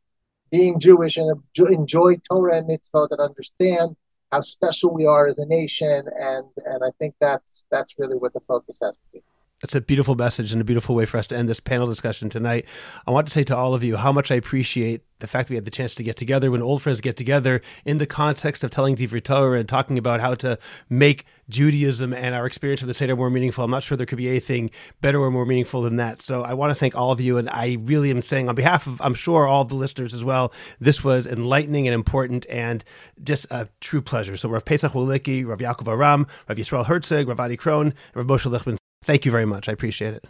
being Jewish and enjoy Torah and mitzvah that understand how special we are as a nation. And and I think that's that's really what the focus has to be. That's a beautiful message and a beautiful way for us to end this panel discussion tonight. I want to say to all of you how much I appreciate the fact that we had the chance to get together when old friends get together in the context of telling Divrei Torah and talking about how to make Judaism and our experience of the Seder more meaningful. I'm not sure there could be anything better or more meaningful than that. So I want to thank all of you. And I really am saying on behalf of, I'm sure, all of the listeners as well, this was enlightening and important and just a true pleasure. So Rav Pesach Wolicki, Rav Yaakov Arram, Rav Yisrael Herczeg, Rav Adi Krohn, Rav Moshe Lichtman Thank you very much. I appreciate it.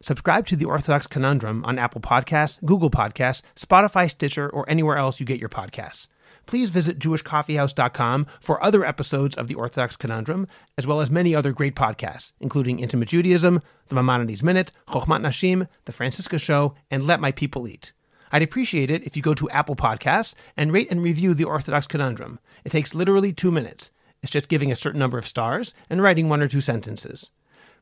Subscribe to the Orthodox Conundrum on Apple Podcasts, Google Podcasts, Spotify, Stitcher, or anywhere else you get your podcasts. Please visit jewishcoffeehouse.com for other episodes of the Orthodox Conundrum, as well as many other great podcasts, including Intimate Judaism, The Maimonides Minute, Chochmat Nashim, The Francisca Show, and Let My People Eat. I'd appreciate it if you go to Apple Podcasts and rate and review the Orthodox Conundrum. It takes literally two minutes. It's just giving a certain number of stars and writing one or two sentences